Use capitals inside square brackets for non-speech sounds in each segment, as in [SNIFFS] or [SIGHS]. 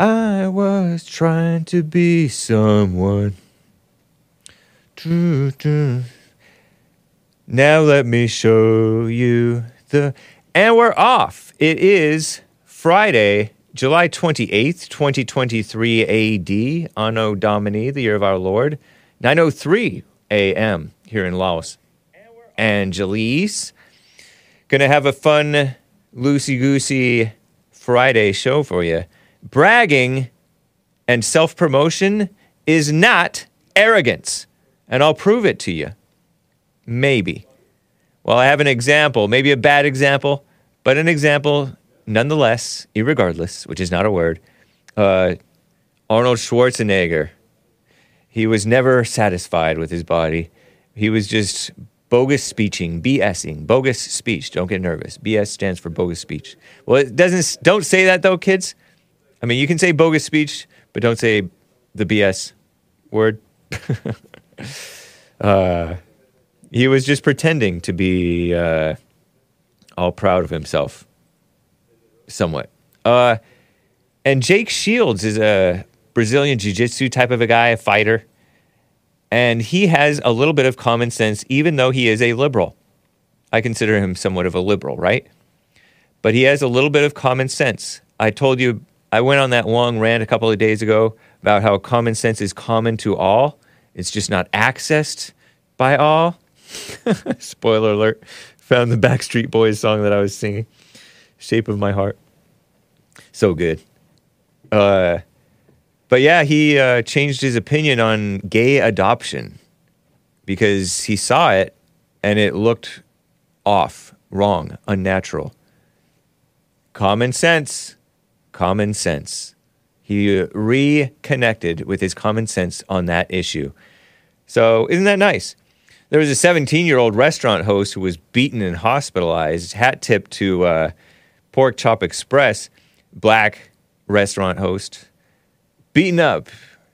I was trying to be someone. Now let me show you the. And we're off. It is Friday, July 28th, 2023 AD, Anno Domini, the year of our Lord, 9.03 a.m. here in Los. Angeles. Gonna have a fun, loosey goosey Friday show for you. Bragging and self promotion is not arrogance. And I'll prove it to you. Maybe. Well, I have an example, maybe a bad example, but an example nonetheless, irregardless, which is not a word. Uh, Arnold Schwarzenegger. He was never satisfied with his body. He was just bogus speeching, BSing, bogus speech. Don't get nervous. BS stands for bogus speech. Well, it doesn't. Don't say that though, kids. I mean, you can say bogus speech, but don't say the BS word. [LAUGHS] uh, he was just pretending to be uh, all proud of himself, somewhat. Uh, and Jake Shields is a Brazilian Jiu Jitsu type of a guy, a fighter. And he has a little bit of common sense, even though he is a liberal. I consider him somewhat of a liberal, right? But he has a little bit of common sense. I told you, I went on that long rant a couple of days ago about how common sense is common to all, it's just not accessed by all. [LAUGHS] Spoiler alert. Found the Backstreet Boys song that I was singing, Shape of My Heart. So good. Uh, but yeah, he uh, changed his opinion on gay adoption because he saw it and it looked off, wrong, unnatural. Common sense, common sense. He reconnected with his common sense on that issue. So, isn't that nice? There was a 17 year old restaurant host who was beaten and hospitalized. Hat tip to uh, Pork Chop Express, black restaurant host beaten up,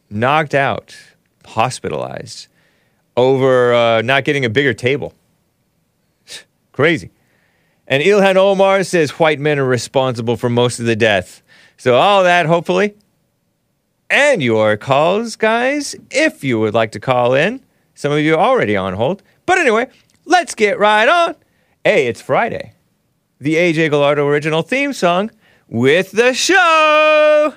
knocked out, hospitalized over uh, not getting a bigger table. [SIGHS] Crazy. And Ilhan Omar says white men are responsible for most of the death. So, all that, hopefully. And your calls, guys, if you would like to call in. Some of you are already on hold. But anyway, let's get right on. Hey, it's Friday. The AJ Gallardo original theme song with the show.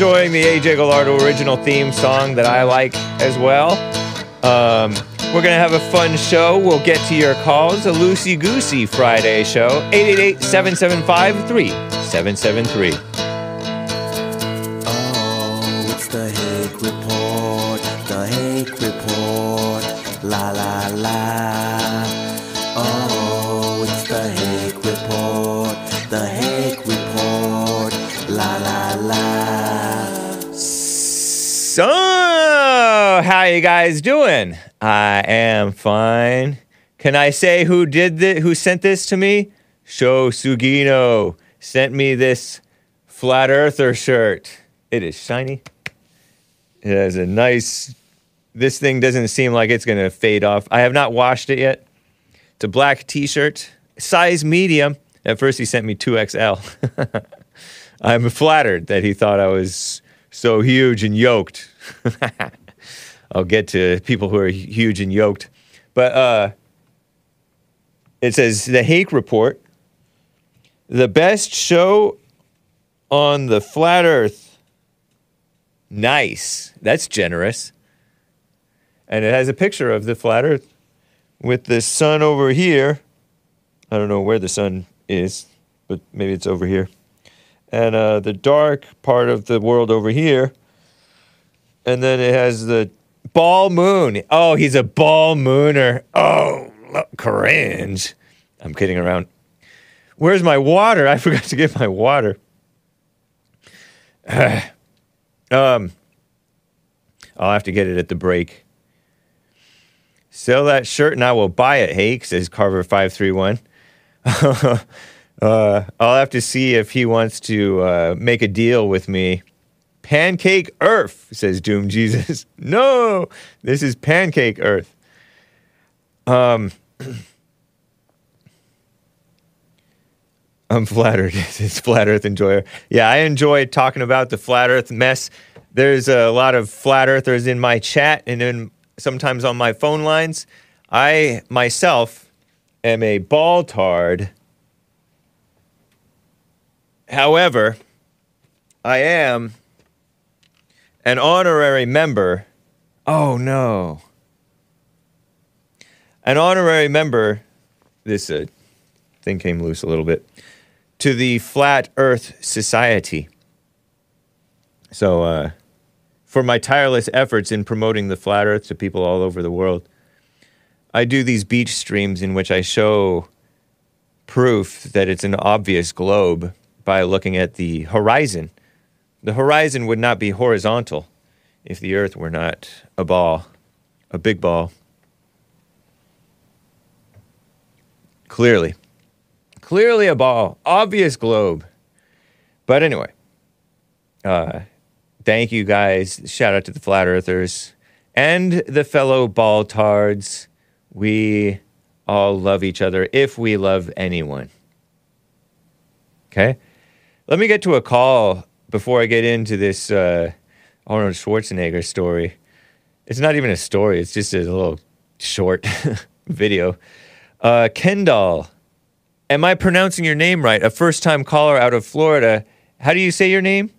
Enjoying the AJ Gallardo original theme song that I like as well. Um, we're gonna have a fun show. We'll get to your calls. A loosey goosey Friday show. 888 775 3773. Oh, it's the Hake Report, the Hake Report, la la la. Oh, it's the Hake Report, the Hake Report, la la la. How you guys doing? I am fine. Can I say who did this? Who sent this to me? Sho Sugino sent me this flat earther shirt. It is shiny. It has a nice. This thing doesn't seem like it's gonna fade off. I have not washed it yet. It's a black T-shirt, size medium. At first, he sent me two XL. [LAUGHS] I'm flattered that he thought I was so huge and yoked. [LAUGHS] I'll get to people who are huge and yoked. But uh, it says the Hake Report, the best show on the flat earth. Nice. That's generous. And it has a picture of the flat earth with the sun over here. I don't know where the sun is, but maybe it's over here. And uh, the dark part of the world over here. And then it has the ball moon. Oh, he's a ball mooner. Oh, lo- cringe. I'm kidding around. Where's my water? [LAUGHS] I forgot to get my water. [SIGHS] um, I'll have to get it at the break. Sell that shirt and I will buy it, Hake, says Carver531. [LAUGHS] uh, I'll have to see if he wants to uh, make a deal with me. Pancake Earth, says Doom Jesus. [LAUGHS] no, this is Pancake Earth. Um, I'm flattered. [LAUGHS] It's Flat Earth Enjoyer. Yeah, I enjoy talking about the Flat Earth mess. There's a lot of Flat Earthers in my chat and in sometimes on my phone lines. I myself am a ball tard. However, I am an honorary member. Oh no. An honorary member. This uh, thing came loose a little bit. To the Flat Earth Society. So, uh, for my tireless efforts in promoting the flat earth to people all over the world, I do these beach streams in which I show proof that it's an obvious globe by looking at the horizon. The horizon would not be horizontal if the earth were not a ball, a big ball. Clearly. Clearly a ball. Obvious globe. But anyway, uh, thank you guys. Shout out to the flat earthers and the fellow ball tards. We all love each other if we love anyone. Okay? Let me get to a call before I get into this uh, Arnold Schwarzenegger story. It's not even a story, it's just a little short [LAUGHS] video. Uh, Kendall, am I pronouncing your name right? A first time caller out of Florida. How do you say your name?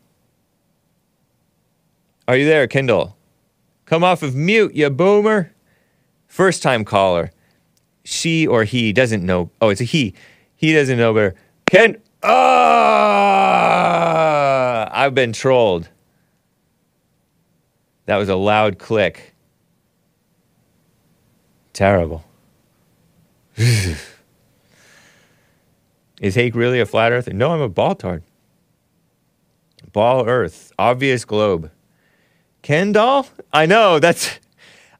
Are you there, Kendall? Come off of mute, you boomer. First time caller. She or he doesn't know. Oh, it's a he. He doesn't know better. Ken. Ah! I've been trolled. That was a loud click. Terrible. [LAUGHS] Is Hake really a flat earther? No, I'm a ball tard. Ball earth. Obvious globe. Kendall? I know, that's.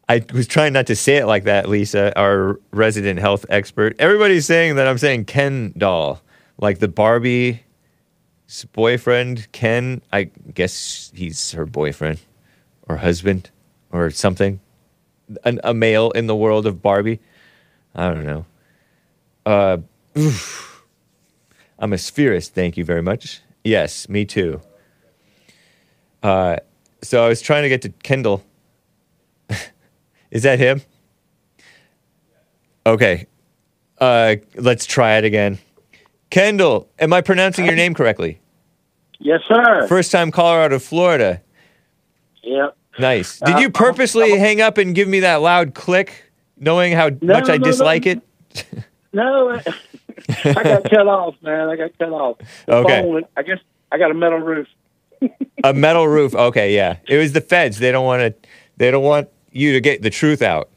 I was trying not to say it like that, Lisa, our resident health expert. Everybody's saying that I'm saying Ken doll, like the Barbie boyfriend, Ken. I guess he's her boyfriend or husband or something. An, a male in the world of Barbie. I don't know. Uh, oof. I'm a spherist. Thank you very much. Yes, me too. Uh, so I was trying to get to Kendall. [LAUGHS] Is that him? Okay. Uh, let's try it again. Kendall, am I pronouncing your name correctly? Yes, sir. First time caller out of Florida. Yep. Nice. Did Uh, you purposely hang up and give me that loud click, knowing how No, much I no, no. dislike it? [LAUGHS] No, I got cut off, man. I got cut off. The Okay. phone, I guess I got a metal roof. A metal roof. Okay, yeah. It was the feds. They don't want to. They don't want you to get the truth out.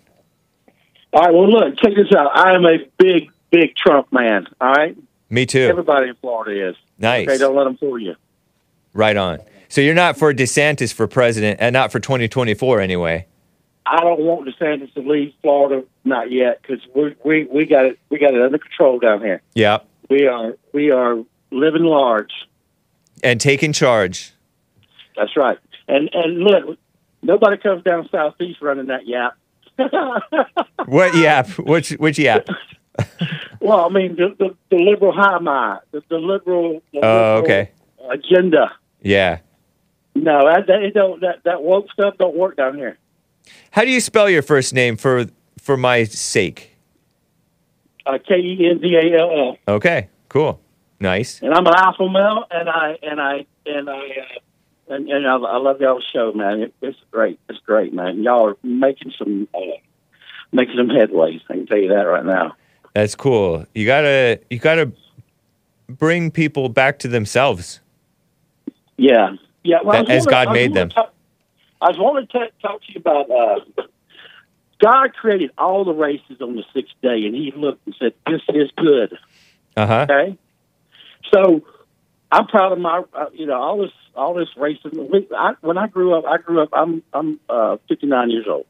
All right. Well, look, check this out. I am a big, big Trump man. All right. Me too. Everybody in Florida is. Nice. Okay, don't let them fool you. Right on. So you're not for DeSantis for president, and not for 2024 anyway. I don't want DeSantis to leave Florida, not yet, because we we we got it we got it under control down here. Yeah. We are we are living large. And taking charge. That's right. And and look, nobody comes down southeast running that yap. [LAUGHS] What yap? Which which yap? [LAUGHS] Well, I mean the the, the liberal high mind, the, the liberal, the Oh, liberal okay. agenda. Yeah. No, that, that it don't that that woke stuff don't work down here. How do you spell your first name for for my sake? Uh, K E N D A L L, Okay. Cool. Nice. and I'm an alpha male, and I and I and I uh, and, and I, I love y'all's show, man. It, it's great. It's great, man. Y'all are making some uh, making some headways. I can tell you that right now. That's cool. You gotta you gotta bring people back to themselves. Yeah, yeah. Well, was As wondering- God made them. talk- I was wanting to talk to you about uh, God created all the races on the sixth day, and He looked and said, "This is good." Uh huh. Okay, so I'm proud of my, uh, you know, all this all this racism. We, I, when I grew up, I grew up. I'm I'm uh, 59 years old.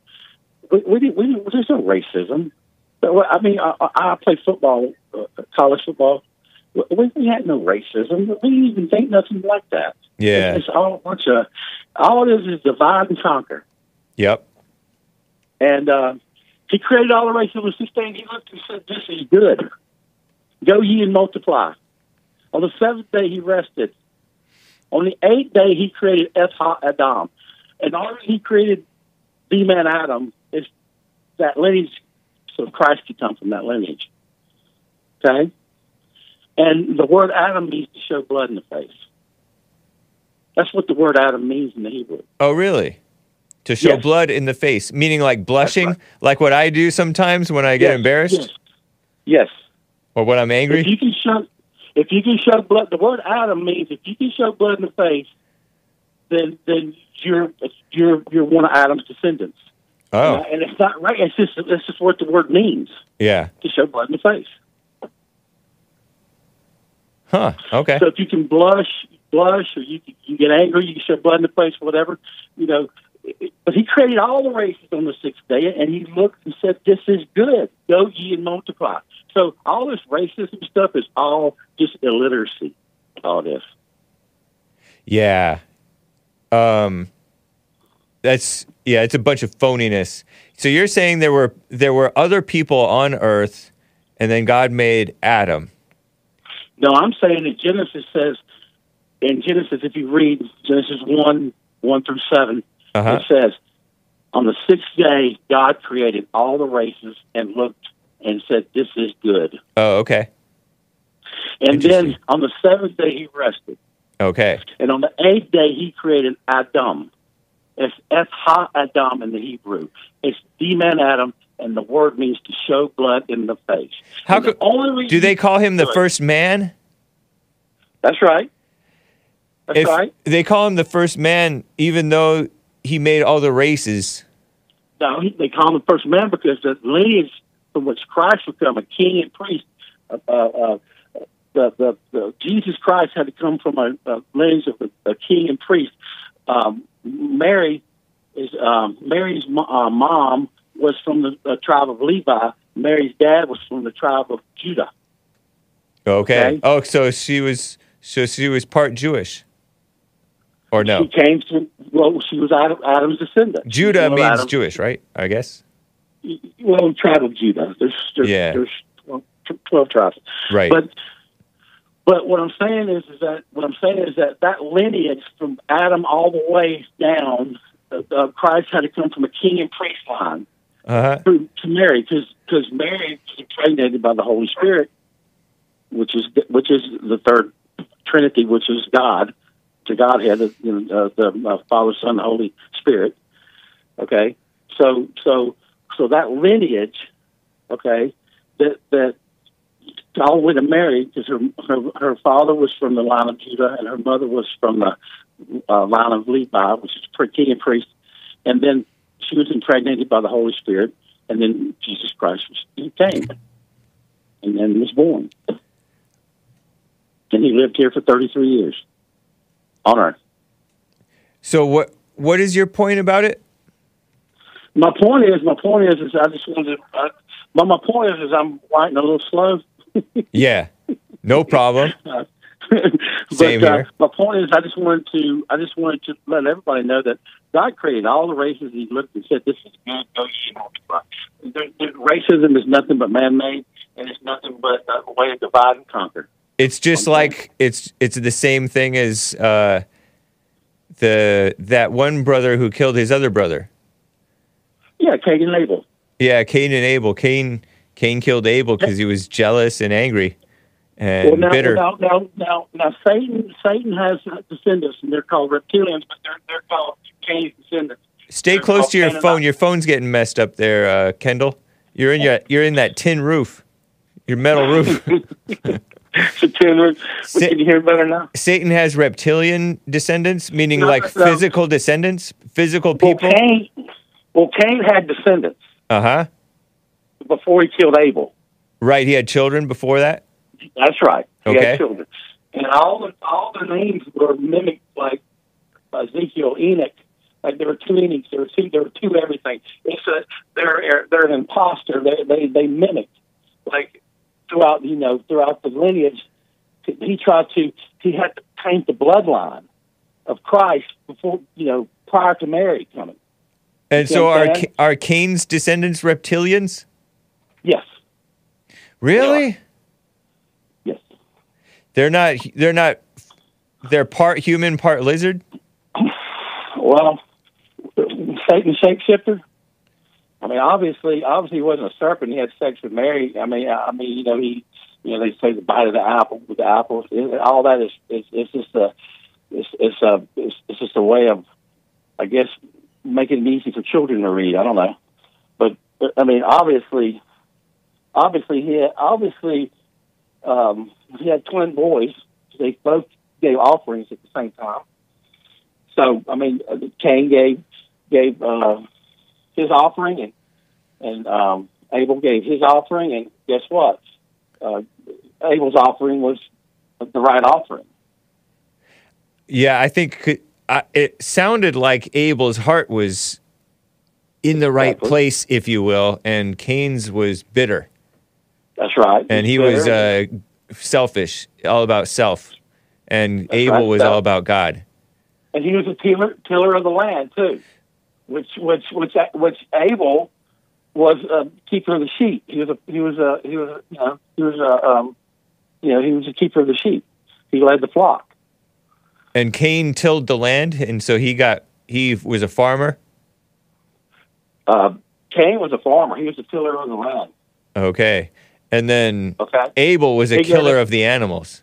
We, we didn't. We didn't. There's no racism. But, what- I mean, I, I I played football, uh, college football. We, we had no racism. We didn't even think nothing like that. Yeah. It's all a bunch of. All it is is divide and conquer. Yep. And uh, he created all the races on the sixth day, he looked and said, This is good. Go ye and multiply. On the seventh day, he rested. On the eighth day, he created Eth Adam. And all he created the man Adam is that lineage, so Christ could come from that lineage. Okay? And the word Adam means to show blood in the face. That's what the word Adam means in the Hebrew. Oh, really? To show Yes. blood in the face, meaning like blushing, right. like what I do sometimes when I get Yes, embarrassed Yes. yes. or when I'm angry. If you can show, if you can show blood, the word Adam means if you can show blood in the face, then then you're you're you're one of Adam's descendants. Oh, and it's not right. It's just it's just what the word means yeah. to show blood in the face. Huh. Okay. So if you can blush, blush, or you you get angry, you can show blood in the face, whatever, you know. But he created all the races on the sixth day, and he looked and said, "This is good. Go ye and multiply." So all this racism stuff is all just illiteracy. All this. Yeah. Um that's yeah, it's a bunch of phoniness. So you're saying there were there were other people on earth and then God made Adam. No, I'm saying that Genesis says in Genesis, if you read Genesis one one through seven, Uh-huh. it says, "On the sixth day, God created all the races and looked and said, This is good.' Oh, okay. And then on the seventh day, He rested. Okay. And on the eighth day, He created Adam. It's Eth Ha Adam in the Hebrew. It's the man Adam, and the word means to show blood in the face. How And the only Do they call him the first man? That's right. That's if right. they call him the first man even though he made all the races. No, they call him the first man because the lineage from which Christ would come, a king and priest, uh, uh, uh, the, the, the Jesus Christ had to come from a, a lineage of a, a king and priest. Um, Mary is um, Mary's uh, mom was from the uh, tribe of Levi. Mary's dad was from the tribe of Judah. Okay. Okay. Oh, so she was so she was part Jewish. Or no. She came from well, she was Adam, Adam's descendant. Judah means Adam- Jewish, right? I guess. Well, tribe of Judah. There's there's, Yeah. there's 12, 12 tribes. Right. But but what I'm saying is, is that what I'm saying is that that lineage from Adam all the way down, uh, uh, Christ had to come from a king and priest line uh-huh. to, to Mary, because Mary was impregnated by the Holy Spirit, which is which is the third Trinity, which is God, to Godhead, you know, uh, the uh, Father, Son, Holy Spirit. Okay, so so so that lineage, okay, that that all way to Mary, because her, her her father was from the line of Judah and her mother was from the uh, line of Levi, which is king and priest, and then she was impregnated by the Holy Spirit, and then Jesus Christ was, came, and then was born, and he lived here for thirty three years on earth. So what what is your point about it? My point is, my point is, is I just wanted to. Uh, but my point is, is I'm writing a little slow. [LAUGHS] Yeah. No problem. [LAUGHS] but Same uh, here. my point is, I just wanted to, I just wanted to let everybody know that God created all the races. He looked and said, "This is good. Go ye and multiply." Racism is nothing but man-made, and it's nothing but a way to divide and conquer. It's just like it's it's the same thing as uh the that one brother who killed his other brother. Yeah, Cain and Abel. Yeah, Cain and Abel. Cain Cain killed Abel because he was jealous and angry and well, now, bitter. now, now, now, now, Satan, Satan has descendants, and they're called reptilians, but they're they're called Cain's descendants. Stay they're close to your phone. Your phone's getting messed up there, uh, Kendall. You're in your you're in that tin roof. Your metal [LAUGHS] roof. [LAUGHS] [LAUGHS] So, Taylor, Sa- can you hear better now? Satan has reptilian descendants, meaning No, like no. physical descendants, physical people. Well. Cain, well, Cain had descendants Uh huh. before he killed Abel. Right. He had children before that. That's right. He Okay. had children, and all the all the names were mimicked like Ezekiel, Enoch. Like there were two Enochs, there were two, there were two everything. It's a, they're they're an imposter. They they they mimic like throughout you know throughout the lineage. He tried to he had to paint the bloodline of Christ before you know prior to Mary coming. And You so are? Ca- are Cain's descendants reptilians? Yes, Really? yes. They're not. They're not. They're part human, part lizard. [SIGHS] Well, Satan shapeshifter. I mean, obviously, obviously, he wasn't a serpent. He had sex with Mary. I mean, I mean, you know, he, you know, they say the bite of the apple with the apples. It- All that is, is, it's just a, it's, it's a, it's, it's just a way of, I guess, making it easy for children to read. I don't know, but but, I mean, obviously, obviously, he had, obviously, um, he had twin boys. They both gave offerings at the same time. So I mean, Cain gave gave uh, his offering, and and um, Abel gave his offering, and guess what? Uh, Abel's offering was the right offering. Yeah, I think uh, it sounded like Abel's heart was in the right Exactly. place, if you will, and Cain's was bitter, That's right. and he was uh, selfish, all about self, and That's Abel right, was self. all about God. and he was a tiller, tiller of the land too, which which which which Abel was a keeper of the sheep. He was a he was a he was a, you know he was a um, you know he was a keeper of the sheep. He led the flock. And Cain tilled the land, and so he got he was a farmer. Uh, Cain was a farmer. He was a tiller of the land. Okay, and then Okay. Abel was a He killer it. of the animals.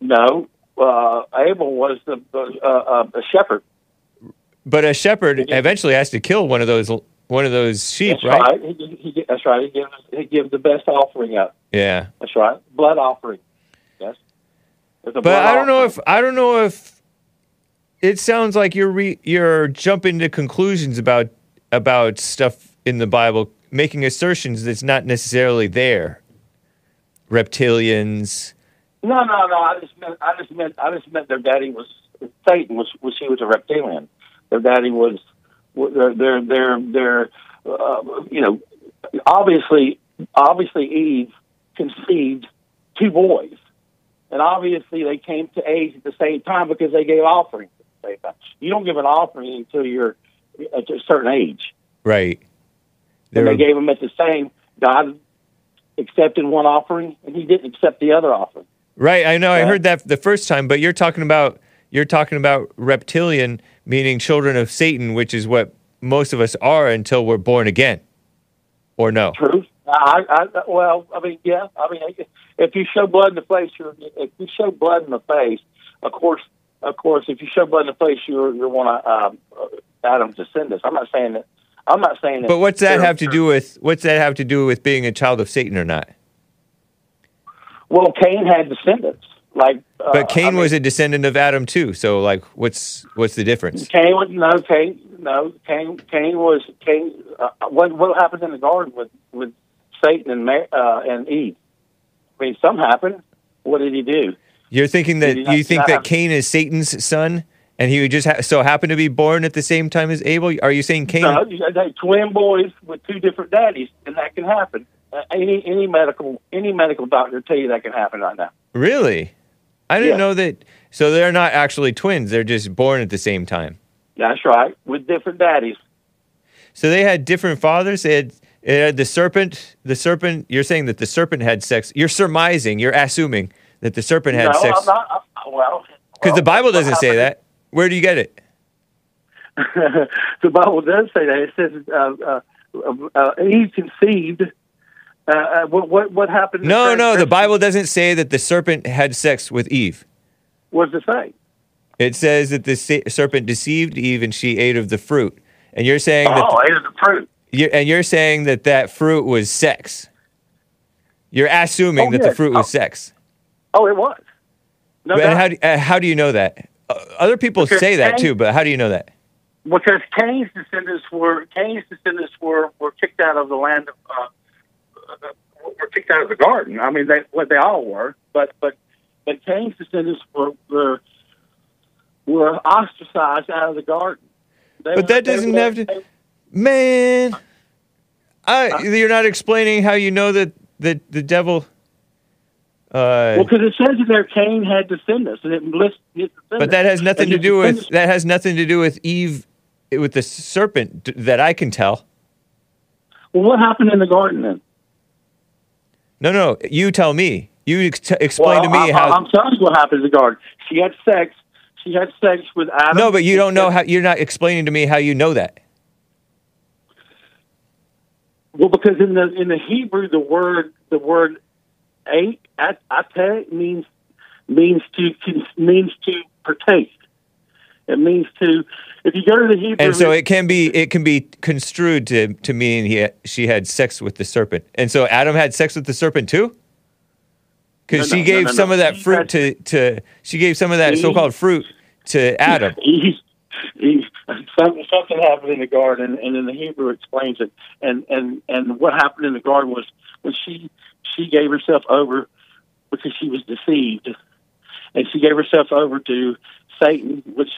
No, uh, Abel was the uh, uh, a shepherd. But a shepherd eventually has to kill one of those one of those sheep, That's right? right. He, he, that's right. He gives he gives the best offering up. Yeah. That's right. Blood offering. Yes. But I don't know if I don't know if it sounds like you're re, you're jumping to conclusions about about stuff in the Bible, making assertions that's not necessarily there. Reptilians. No, no, no. I just meant I just meant I just meant their daddy was Satan was was he was a reptilian. Their daddy was their their their, their uh, you know obviously obviously Eve conceived two boys, and obviously they came to age at the same time because they gave offerings at the same time. You don't give an offering until you're at a certain age. Right. And They're- they gave them at the same. God accepted one offering, and He didn't accept the other offering. Right, I know. I heard that the first time, but you're talking about you're talking about reptilian, meaning children of Satan, which is what most of us are until we're born again, or no? True. I, I, well, I mean, yeah. I mean, if you show blood in the face, you're, if you show blood in the face, of course, of course, if you show blood in the face, you're you're one of um, Adam's descendants. I'm not saying that. I'm not saying that. But what's that have to do with what's that have to do with being a child of Satan or not? Well, Cain had descendants. Like, uh, But Cain I mean, was a descendant of Adam too. So like, what's what's the difference? Cain was no Cain. No, Cain. Cain was Cain. Uh, what what happened in the garden with with Satan and uh, and Eve? I mean, some happened. What did he do? You're thinking that not- you think that Cain is Satan's son, and he would just ha- so happen to be born at the same time as Abel. Are you saying Cain? No, got twin boys with two different daddies, and that can happen. Uh, any any medical any medical doctor tell you that can happen right now. Really? I didn't Yeah. know that. So they're not actually twins. They're just born at the same time. That's right, with different daddies. So they had different fathers. They had, it had the serpent. The serpent. You're saying that the serpent had sex. You're surmising. You're assuming that the serpent had sex. no, sex I'm not. I, well, because well, the Bible doesn't say that. Where do you get it? [LAUGHS] the Bible does say that. It says uh, uh, uh, Eve conceived. Uh, uh, what what what happened? No, no. The Bible doesn't say that the serpent had sex with Eve. What does it say? It says that the se- serpent deceived Eve and she ate of the fruit. And you're saying that Oh, ate of the fruit. you're, and you're saying that that fruit was sex. You're assuming Oh, that the fruit was Oh. sex. Oh, it was. No But how do, uh, how do you know that? Uh, other people Because say that Cain- too, but how do you know that? because Cain's descendants were Cain's descendants were, were kicked out of the land of uh, were kicked out of the garden. I mean, they what they all were, but but but Cain's descendants were were, were ostracized out of the garden. They But were- that doesn't they- have to- they- Man, I, you're not explaining how you know that the the devil. Uh, Well, because it says in there Cain had descendants, and it lists his descendants. but that has nothing to do with that has nothing to do with Eve, with the serpent that I can tell. Well, what happened in the garden then? No, no, no. you tell me. You ex- explain to me I, how. I'm telling you what happened in the garden. She had sex. She had sex with Adam. no, but you don't know how. You're not explaining to me how you know that. Well, because in the in the Hebrew, the word the word ate at ate means means to means to partake. It means to. If you go to the Hebrew, And so it can be it can be construed to to mean he she had sex with the serpent. And so Adam had sex with the serpent too? Because No, she no, gave no, some of that He fruit to to she gave some of that so-called fruit to Adam. [LAUGHS] he, he, something, something happened in the garden, and in the Hebrew explains it. And and and what happened in the garden was when she she gave herself over because she was deceived, and she gave herself over to Satan, which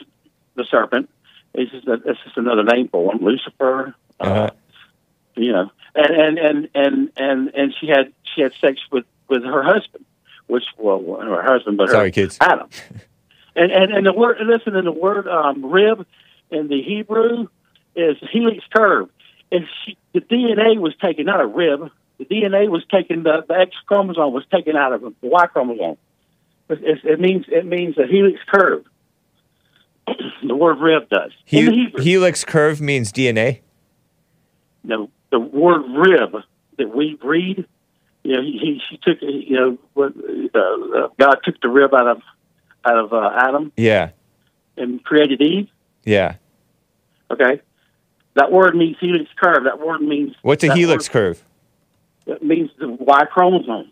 the serpent is just a, it's just another name for him, Lucifer. Uh-huh. you know, and and and and and and she had she had sex with with her husband, which well, her husband, but her Sorry, kids. Adam. [LAUGHS] And and and the word listen, and the word um, rib in the Hebrew is helix curve. And she, the DNA was taken, out of rib. The DNA was taken. The, the X chromosome was taken out of the Y chromosome. It, it, it means it means a helix curve. [COUGHS] the word rib does He, helix curve means DNA. no, the word rib that we read, you know, he, he she took, you know, what uh, uh, God took the rib out of out of uh, Adam Yeah. and created Eve. Yeah. Okay, that word means helix curve. That word means What's a helix word- curve? It means the Y chromosome.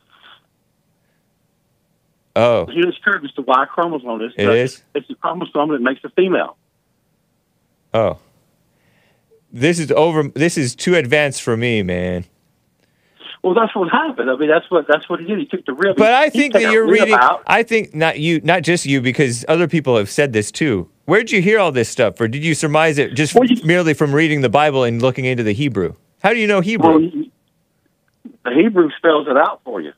Oh, helix curve is the Y chromosome. It's It the, is? It's the chromosome that makes the female. oh. This is over this is too advanced for me, man. Well, that's what happened. I mean, that's what that's what he did. He took the rib. But I think that you're reading. out. I think not you, not just you, because other people have said this too. Where'd you hear all this stuff, or did you surmise it just Well, you- merely from reading the Bible and looking into the Hebrew? How do you know Hebrew? he- the Hebrew spells it out for you.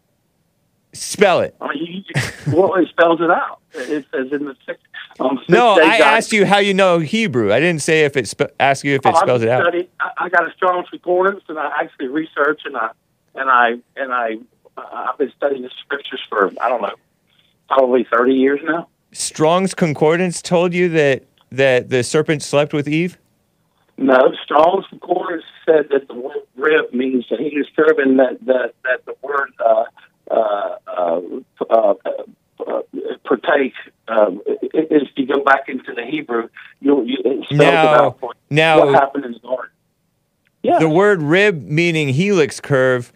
Spell it. I mean, he, well, it spells it out. It says in the six. Um, six No, I guide- asked you how you know Hebrew. I didn't say if it spe- ask you if it Oh, spells it out. studied- I, I got a Strong's concordance, and I actually research and I and I and I uh, I've been studying the scriptures for I don't know, probably thirty years now. Strong's concordance told you that that the serpent slept with Eve. No, Strong's concordance said that the word rib means that he is serving that that that the word uh, Uh, uh, uh, partake. Um, if you go back into the Hebrew, you'll you, it spells it Now, you. now what happened in the garden. Yeah, the word rib meaning helix curve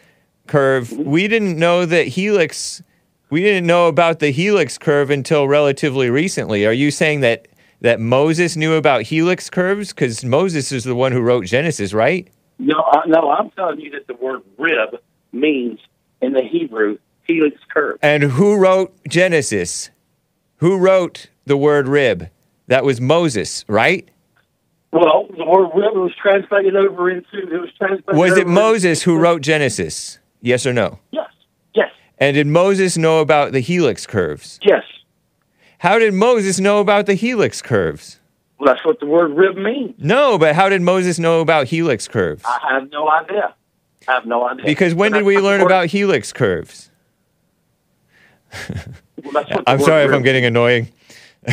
curve mm-hmm. we didn't know that helix we didn't know about the helix curve until relatively recently are you saying that that moses knew about helix curves because moses is the one who wrote genesis right No, I, no, I'm telling you that the word rib means in the Hebrew helix curve. and who wrote genesis who wrote the word rib that was moses right Well, the word rib was translated over into it was translated. was it moses who wrote genesis yes or no Yes, yes, and did moses know about the helix curves yes. how did moses know about the helix curves Well, that's what the word rib means. No, but how did Moses know about helix curves? I have no idea. I have no idea. Because when did we learn about helix curves? well, that's what [LAUGHS] the I'm sorry if I'm getting annoying.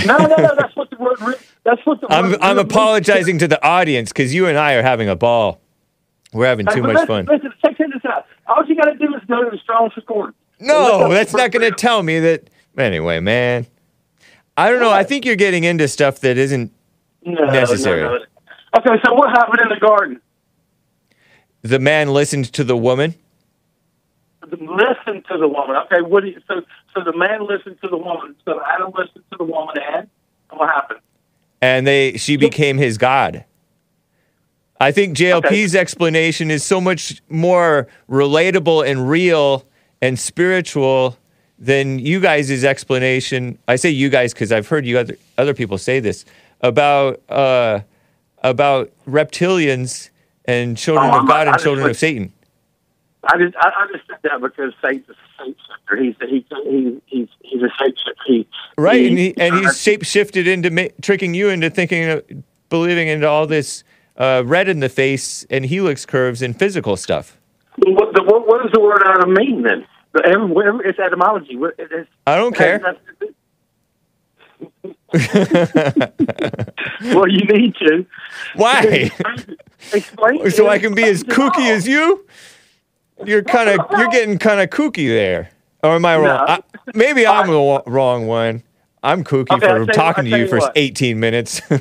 No, no, no. That's what the word. That's what the I'm I'm apologizing to the audience because you and I are having a ball. We're having too much fun. Listen, check this out. All you got to do is go to the Strong's Concordance. No, that's not going to tell me that. Anyway, man, I don't know. I think you're getting into stuff that isn't. No, necessary. no, no. Okay, so what happened in the garden? The man listened to the woman. Listen to the woman. Okay, what? Do you, so, so the man listened to the woman. So Adam listened to the woman, and what happened? and they she became his god. I think JLP's explanation is so much more relatable and real and spiritual than you guys' explanation, I say you guys because I've heard you other, other people say this about uh, about reptilians and children Oh, of God I and children would- of Satan. I just I, I just said that because Satan's a shapeshifter. He's he, he he's he's a shapeshifter. He Right, and he and he's shape shifted into ma- tricking you into thinking, uh, believing into all this uh, red in the face and helix curves and physical stuff. What, the, what, what does the word Adam mean then? The, every, every, it's etymology. It's- I don't care. [LAUGHS] well, you need to. Why? [LAUGHS] Explain. so I can be as kooky as you? You're kind of you're getting kind of kooky there. Or am I wrong? No. I, maybe I'm the wrong one. I'm kooky Okay, for tell you- talking to you tell for what. 18 minutes. [LAUGHS]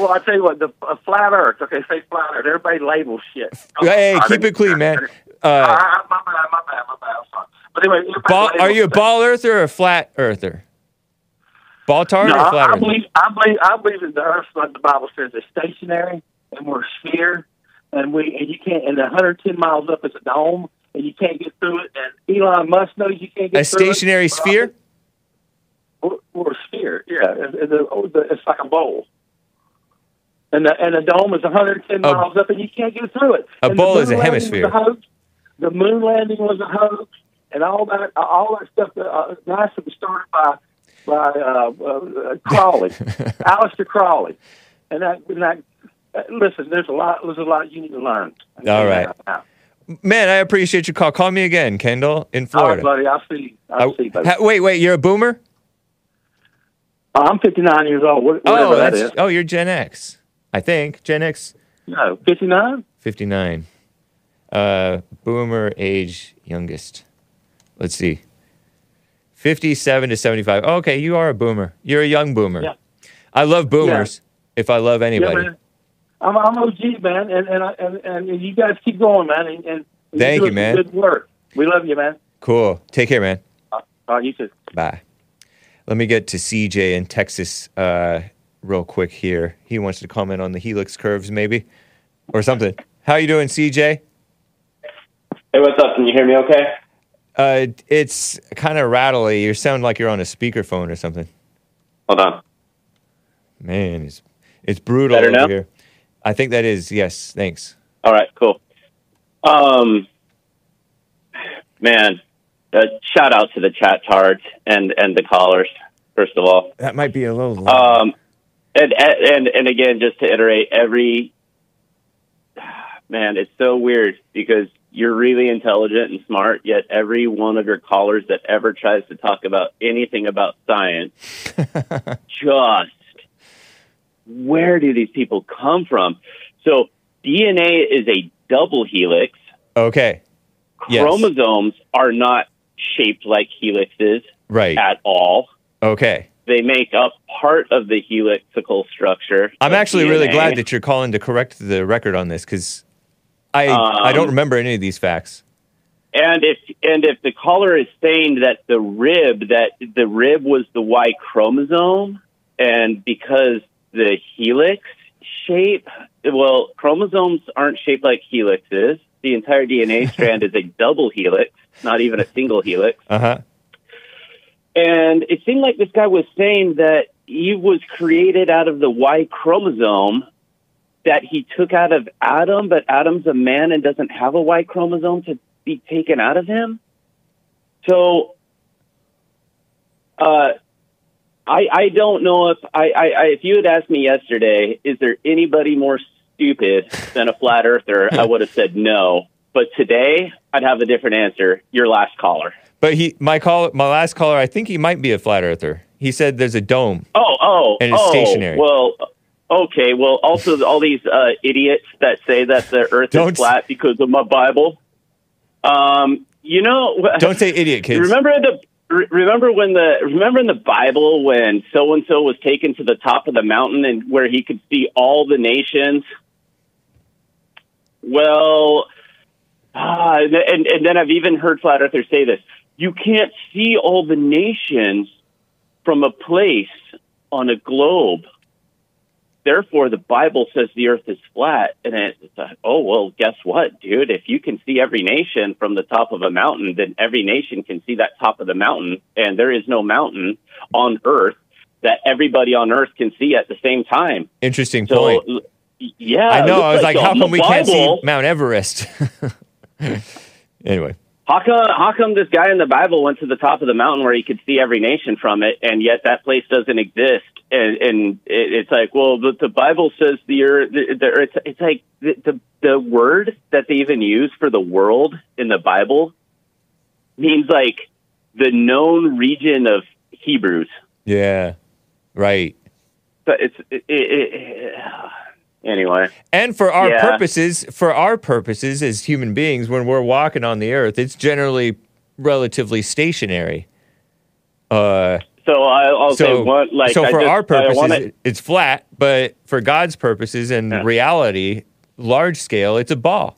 Well, I tell you what, the uh, flat Earth. Okay, say flat Earth. Everybody labels shit. hey, keep it clean, man. Uh, Uh, my bad, my bad, my bad. I'm sorry. But anyway, ball, are you a ball earther or a flat earther? Ball tard No, or I, I believe, I believe, I believe that the Earth, like the Bible says, is stationary, and we're a sphere, and we, and you can't, and 110 miles up is a dome, and you can't get through it. And Elon Musk knows you can't get A through it. A stationary sphere? We're, we're a sphere, yeah. It's, a- oh, it's like a bowl. And the, and the dome is 110 A- miles up, and you can't get through it. a And bowl is a hemisphere. hoax. The moon landing was a hoax, and all that, all that stuff. That, uh, NASA was started by by uh, uh, Crowley, [LAUGHS] Aleister Crowley, and that. And that uh, listen, there's a lot. There's a lot you need to learn. All right. All Man, I appreciate your call. Call me again, Kendall, in right, Florida. buddy. I'll see. you. I'll I- see, you, buddy. ha- wait, wait, you're a boomer? I'm 59 years old. What, Oh, whatever that's oh, you're Gen X. I think Gen X No, 59. 59. Uh, boomer age youngest. Let's see. 57 to 75. Oh, okay, you are a boomer. You're a young boomer. Yeah. I love boomers. If I love Yeah, anybody. man. I'm, I'm OG, man, and and, and and you guys keep going, man. And, and Thank do you, man. Good work. We love you, man. Cool. Take care, man. All right, you too. Bye. Let me get to CJ in Texas uh, real quick here. He wants to comment on the helix curves, maybe, or something. How you doing, CJ? Hey, what's up? Can you hear me okay? Uh, it's kind of rattly. You sound like you're on a speakerphone or something. Hold on. Man, it's it's brutal Better over now? here. I think that is yes. Thanks. All right, cool. Um, man, uh, shout out to the chat tards and and the callers. First of all, That might be a little. loud. um, and and and again, just to iterate, every [SIGHS] man, it's so weird because you're really intelligent and smart, yet every one of your callers that ever tries to talk about anything about science [LAUGHS] just where do these people come from? So DNA is a double helix. okay. Yes. Chromosomes are not shaped like helixes Right. at all. Okay. They make up part of the helixical structure. I'm actually really glad that you're calling to correct the record on this because I I don't Um, remember any of these facts. And if and if the caller is saying that the rib that the rib was the Y chromosome, and because the helix shape, well, chromosomes aren't shaped like helixes. The entire DNA [LAUGHS] strand is a double helix, not even a single helix. Uh huh. And it seemed like this guy was saying that he was created out of the Y chromosome that he took out of Adam, but Adam's a man and doesn't have a Y chromosome to be taken out of him. So, uh, I I don't know if I, I, I if you had asked me yesterday, is there anybody more stupid than a flat earther? I would have said no. But today, I'd have a different answer. Your last caller. But he, my call, my last caller, I think he might be a flat earther. He said there's a dome. Oh, oh, And it's oh. stationary. Well, okay. Well, also all these uh, idiots that say that the Earth Don't- is flat because of my Bible. Um, you know, Don't say idiot, kids. Remember the re- remember when the remember in the Bible when so and so was taken to the top of the mountain and where he could see all the nations. Well, ah, and, and and then I've even heard flat earthers say this: you can't see all the nations from a place on a globe therefore the Bible says the earth is flat. And it's like, oh, well, guess what, dude? If you can see every nation from the top of a mountain, then every nation can see that top of the mountain. And there is no mountain on earth that everybody on earth can see at the same time. Interesting So, point. yeah. I know. I was like, how come we can't see Mount Everest? [LAUGHS] anyway, How come, how come this guy in the Bible went to the top of the mountain where he could see every nation from it, and yet that place doesn't exist? And, and it, it's like, well, the, the Bible says the earth. The, the, it's, it's like the, the the word that they even use for the world in the Bible means like the known region of Hebrews. yeah, right. But it's it, it, it, anyway. And for our Yeah. purposes, for our purposes as human beings, when we're walking on the earth, it's generally relatively stationary. Uh, So I, I'll say so, one like so I for just- our purposes, wanna- it's flat, but for God's purposes and Yeah. reality, large scale, it's a ball.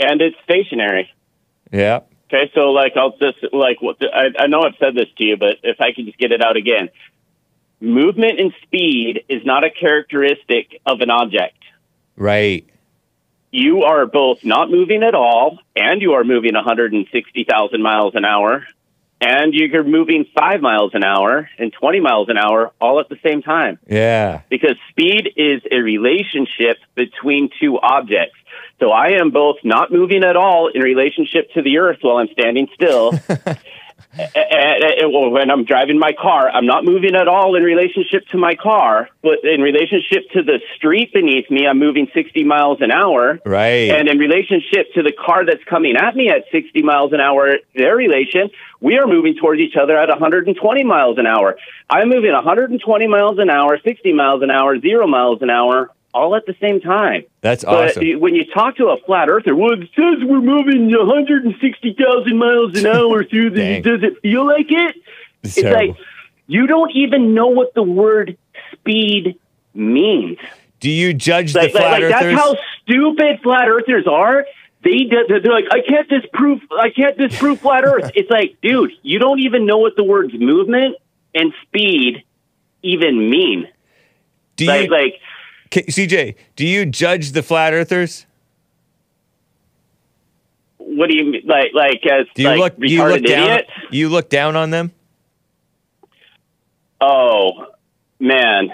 and it's stationary. Yeah. Okay, so like I'll just like what I, I know I've said this to you, but if I can just get it out again, movement and speed is not a characteristic of an object. Right. You are both not moving at all, and you are moving 160,000 miles an hour, and you're moving five miles an hour and 20 miles an hour all at the same time. Yeah. because speed is a relationship between two objects. So I am both not moving at all in relationship to the earth while I'm standing still. [LAUGHS] and, and- well, when I'm driving my car, I'm not moving at all in relationship to my car, but in relationship to the street beneath me, I'm moving 60 miles an hour. Right. And in relationship to the car that's coming at me at 60 miles an hour, their relation, we are moving towards each other at 120 miles an hour. I'm moving 120 miles an hour, 60 miles an hour, zero miles an hour, all at the same time. That's But awesome. when you talk to a flat earther, well, it says we're moving 160,000 miles an [LAUGHS] hour through the. Does it feel like it? It's It's like you don't even know what the word speed means. Do you judge Like, the flat like that's how stupid flat earthers are. They they're like, I can't disprove, I can't disprove flat [LAUGHS] Earth. It's like, dude, you don't even know what the words movement and speed even mean. do Like, you, like, K- CJ? Do you judge the flat earthers? what do you mean? Like, like as Do you like look? Do you look down? idiots? You look down on them? Oh man,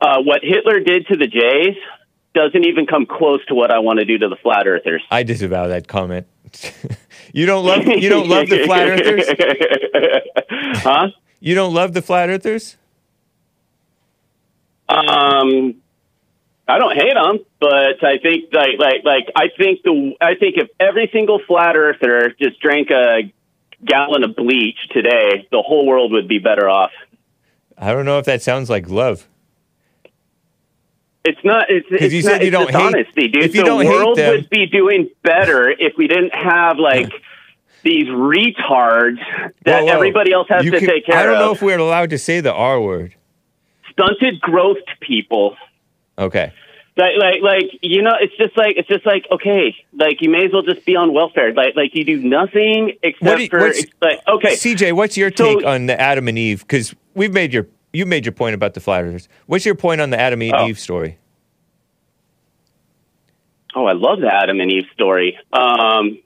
uh, what Hitler did to the Jays doesn't even come close to what I want to do to the flat earthers. I disavow that comment. [LAUGHS] you don't love. You don't love the flat earthers. [LAUGHS] huh? You don't love the flat earthers. Um, I don't hate them, but I think like like like I think the I think if every single flat earther just drank a gallon of bleach today, the whole world would be better off. I don't know if that sounds like love. It's not. It's, you not, said you don't hate- dishonesty, dude. if you the don't hate world them- would be doing better if we didn't have like [LAUGHS] these retards that everybody else has to can- take care of. I don't of. know if we're allowed to say the R word. Stunted growth people. Okay. Like, like, like, you know, it's just like, it's just like, okay, like, you may as well just be on welfare. Like, like, you do nothing except you- for, it's like, okay, CJ, what's your So- take on the Adam and Eve? Because we've made your you made your point about the flat earthers. What's your point on the Adam and Oh. Eve story? Oh, I love the Adam and Eve story. Um,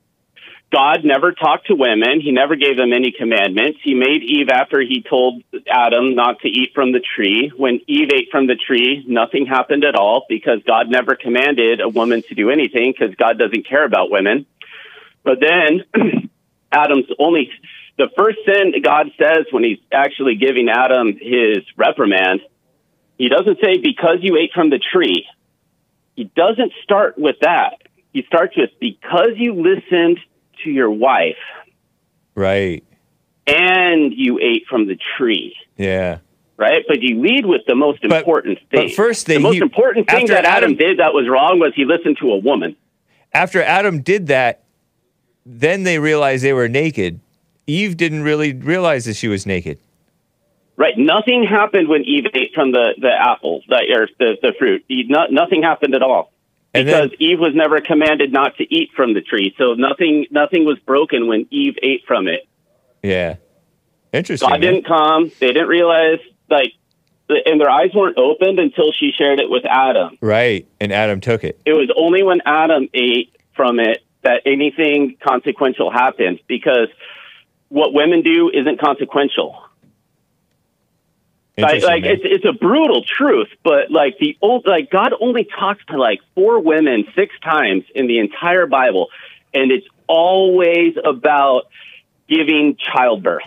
God never talked to women. He never gave them any commandments. He made Eve after he told Adam not to eat from the tree. When Eve ate from the tree, nothing happened at all because God never commanded a woman to do anything because God doesn't care about women. But then [CLEARS THROAT] Adam's only the first sin God says when he's actually giving Adam his reprimand, he doesn't say because you ate from the tree he doesn't start with that. He starts with because you listened to your wife Right. and you ate from the tree, Yeah. right? But you lead with the most But- important but thing. first they- the most he- important thing that Adam, Adam- did that was wrong was he listened to a woman. After Adam did that, then they realized they were naked. Eve didn't really realize that she was naked. Right. Nothing happened when Eve ate from the, the apple, the, or the, the fruit. He- no, nothing happened at all. Because then Eve was never commanded not to eat from the tree. So nothing nothing was broken when Eve ate from it. yeah. Interesting. God man. didn't come. They didn't realize like and their eyes weren't opened until she shared it with Adam. Right. And Adam took it. It was only when Adam ate from it that anything consequential happened because what women do isn't consequential. Like, like it's it's a brutal truth, but like the old like God only talks to like four women six times in the entire Bible, and it's always about giving childbirth.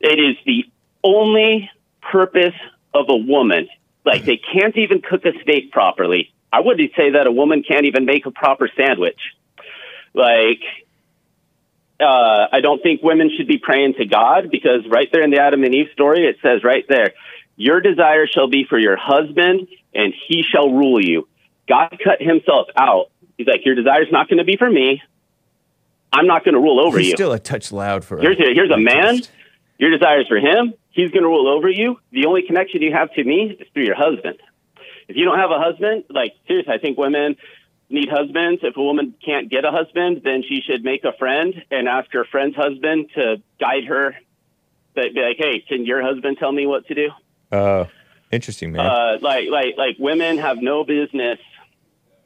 It is the only purpose of a woman. Like they can't even cook a steak properly. I wouldn't say that a woman can't even make a proper sandwich. Like uh, I don't think women should be praying to God because right there in the Adam and Eve story, it says right there, your desire shall be for your husband and he shall rule you. God cut himself out. He's like, your desire's not going to be for me. I'm not going to rule over He's you. still a touch loud for Here's a, here's a man. Your desire is for him. He's going to rule over you. The only connection you have to me is through your husband. If you don't have a husband, like seriously, I think women need husbands. If a woman can't get a husband, then she should make a friend and ask her friend's husband to guide her. That be like, hey, can your husband tell me what to do? Uh, interesting, man. Uh, like, like, like women have no business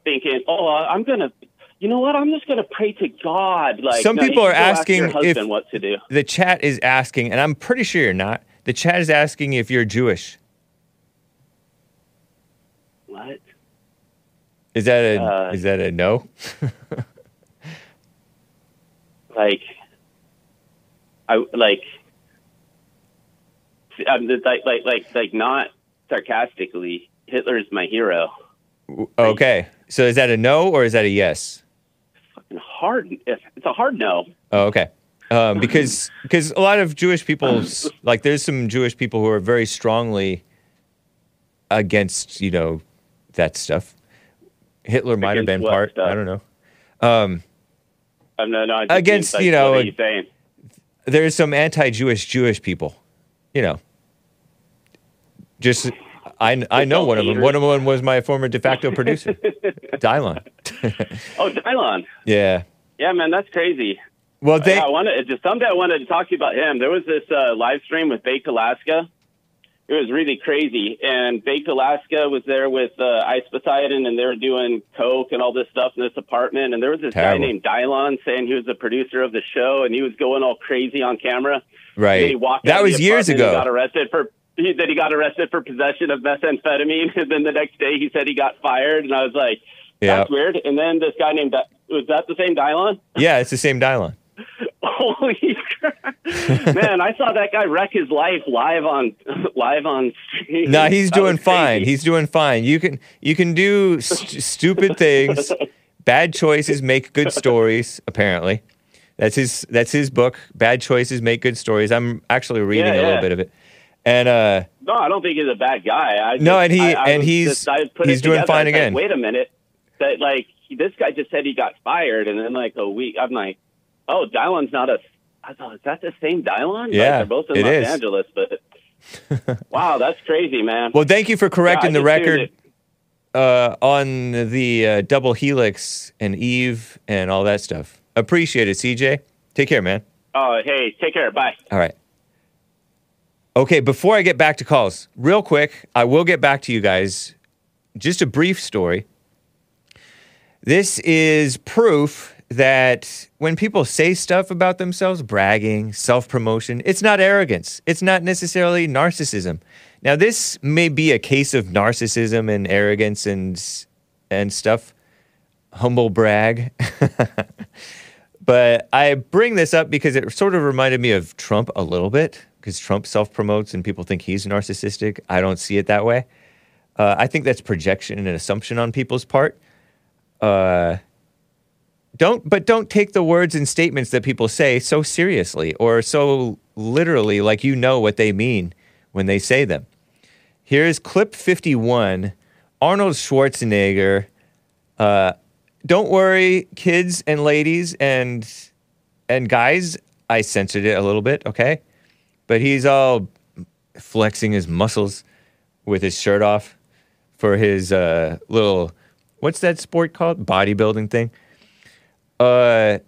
thinking, oh, I'm gonna. You know what? I'm just going to pray to God. Like Some no, people are go ask asking if- husband what to do. the chat is asking, and I'm pretty sure you're not. The chat is asking if you're Jewish. What? Is that a Uh, is that a no? [LAUGHS] like I like I'm just like like like like not sarcastically. Hitler's my hero. okay, so is that a no or is that a yes? Fucking hard. It's a hard no. Oh, okay. Um, because because a lot of Jewish people, like there's some Jewish people who are very strongly against you know that stuff. Hitler might have been what part. stuff? I don't know. Um, I'm no no. I Against, mean, like, you know, What are you saying? there's some anti-Jewish Jewish people. You know, just I I know one of them. One of them was my former de facto producer, [LAUGHS] Dylon. [LAUGHS] Oh, Dylon. yeah. Yeah, man, that's crazy. Well, they yeah, I wanted just someday I wanted to talk to you about him. There was this uh, live stream with Baked Alaska. It was really crazy, and Baked Alaska was there with uh, Ice Poseidon, and they were doing coke and all this stuff in this apartment. And there was this Terrible. guy named Dylon saying he was the producer of the show, and he was going all crazy on camera. And right. he walked That was years and ago. Got arrested for. He said he got arrested for possession of methamphetamine, [LAUGHS] and then the next day he said he got fired. And I was like. "That's weird." And then this guy named was that the same Dylon? Yeah, it's the same Dylon. [LAUGHS] Holy crap! Man, I saw that guy wreck his life live on live on stream. No, he's That doing fine. crazy. He's doing fine. You can you can do st- stupid things. [LAUGHS] Bad choices make good stories. Apparently, that's his that's his book. Bad choices make good stories. I'm actually reading Yeah, a little bit of it, and uh, No, I don't think he's a bad guy. I No, just- and he- I, I and he's- just- put he's doing together. fine was like, again. Wait a minute, that like this guy just said he got fired, and then like a week, I'm like, oh, Dylon's not a. I thought, is that the same Dylon? Like, Yeah, they're both in Los is. Angeles, but [LAUGHS] wow, that's crazy, man. well, thank you for correcting Yeah, the I just tuned record uh, on the uh, double helix and Eve and all that stuff. Appreciate it, CJ. Take care, man. Oh, hey, take care. Bye. All right. Okay, before I get back to calls, real quick, I will get back to you guys. Just a brief story. This is proof that when people say stuff about themselves, bragging, self promotion, it's not arrogance. It's not necessarily narcissism. Now, this may be a case of narcissism and arrogance and, and stuff, humble brag. [LAUGHS] But I bring this up because it sort of reminded me of Trump a little bit, because Trump self promotes and people think he's narcissistic. I don't see it that way. Uh, I think that's projection and assumption on people's part. Uh, don't, but don't take the words and statements that people say so seriously or so literally, like you know what they mean when they say them. Here's clip 51 Arnold Schwarzenegger. Uh, don't worry, kids and ladies and and guys. I censored it a little bit, okay? But he's all flexing his muscles with his shirt off for his uh, little what's that sport called? Bodybuilding thing. Uh,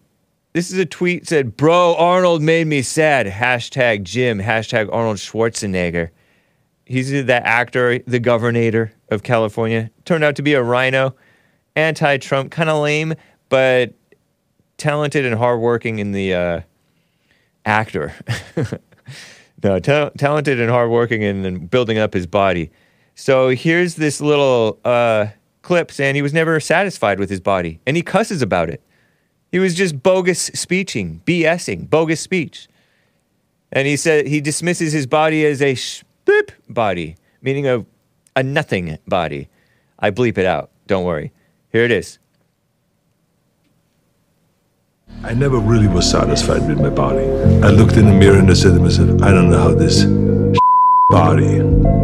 this is a tweet said, "Bro, Arnold made me sad." Hashtag gym. Hashtag Arnold Schwarzenegger. He's that actor, the governor of California. Turned out to be a RINO, anti Trump, kind of lame, but talented and hardworking in the uh, actor. [LAUGHS] no, ta- talented and hardworking in, in building up his body. So here's this little uh, clip saying he was never satisfied with his body, and he cusses about it. He was just bogus speeching, BSing, bogus speech. And he said he dismisses his body as a boop body, meaning a, a nothing body. I bleep it out. Don't worry. Here it is. I never really was satisfied with my body. I looked in the mirror and I said to myself, I don't know how this [LAUGHS] body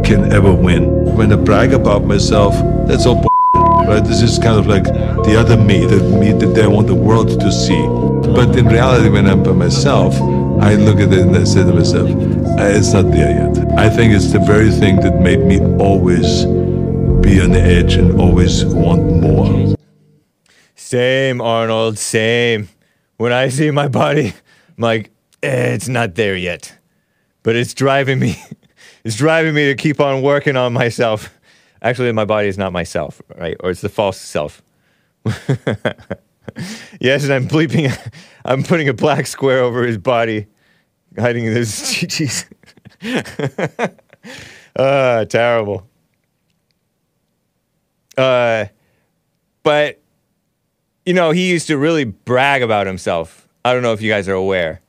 can ever win. When I brag about myself, that's all right? This is kind of like the other me, the me that I want the world to see. But in reality, when I'm by myself, I look at it and I say to myself, it's not there yet. I think it's the very thing that made me always be on the edge and always want more. Same, Arnold, same. When I see my body, I'm like, eh, it's not there yet. But it's driving me. [LAUGHS] It's driving me to keep on working on myself. Actually, my body is not myself, right? Or it's the false self. [LAUGHS] yes, and I'm bleeping. [LAUGHS] I'm putting a black square over his body, hiding his [LAUGHS] cheese. Ah, terrible. Uh, but you know, he used to really brag about himself. I don't know if you guys are aware.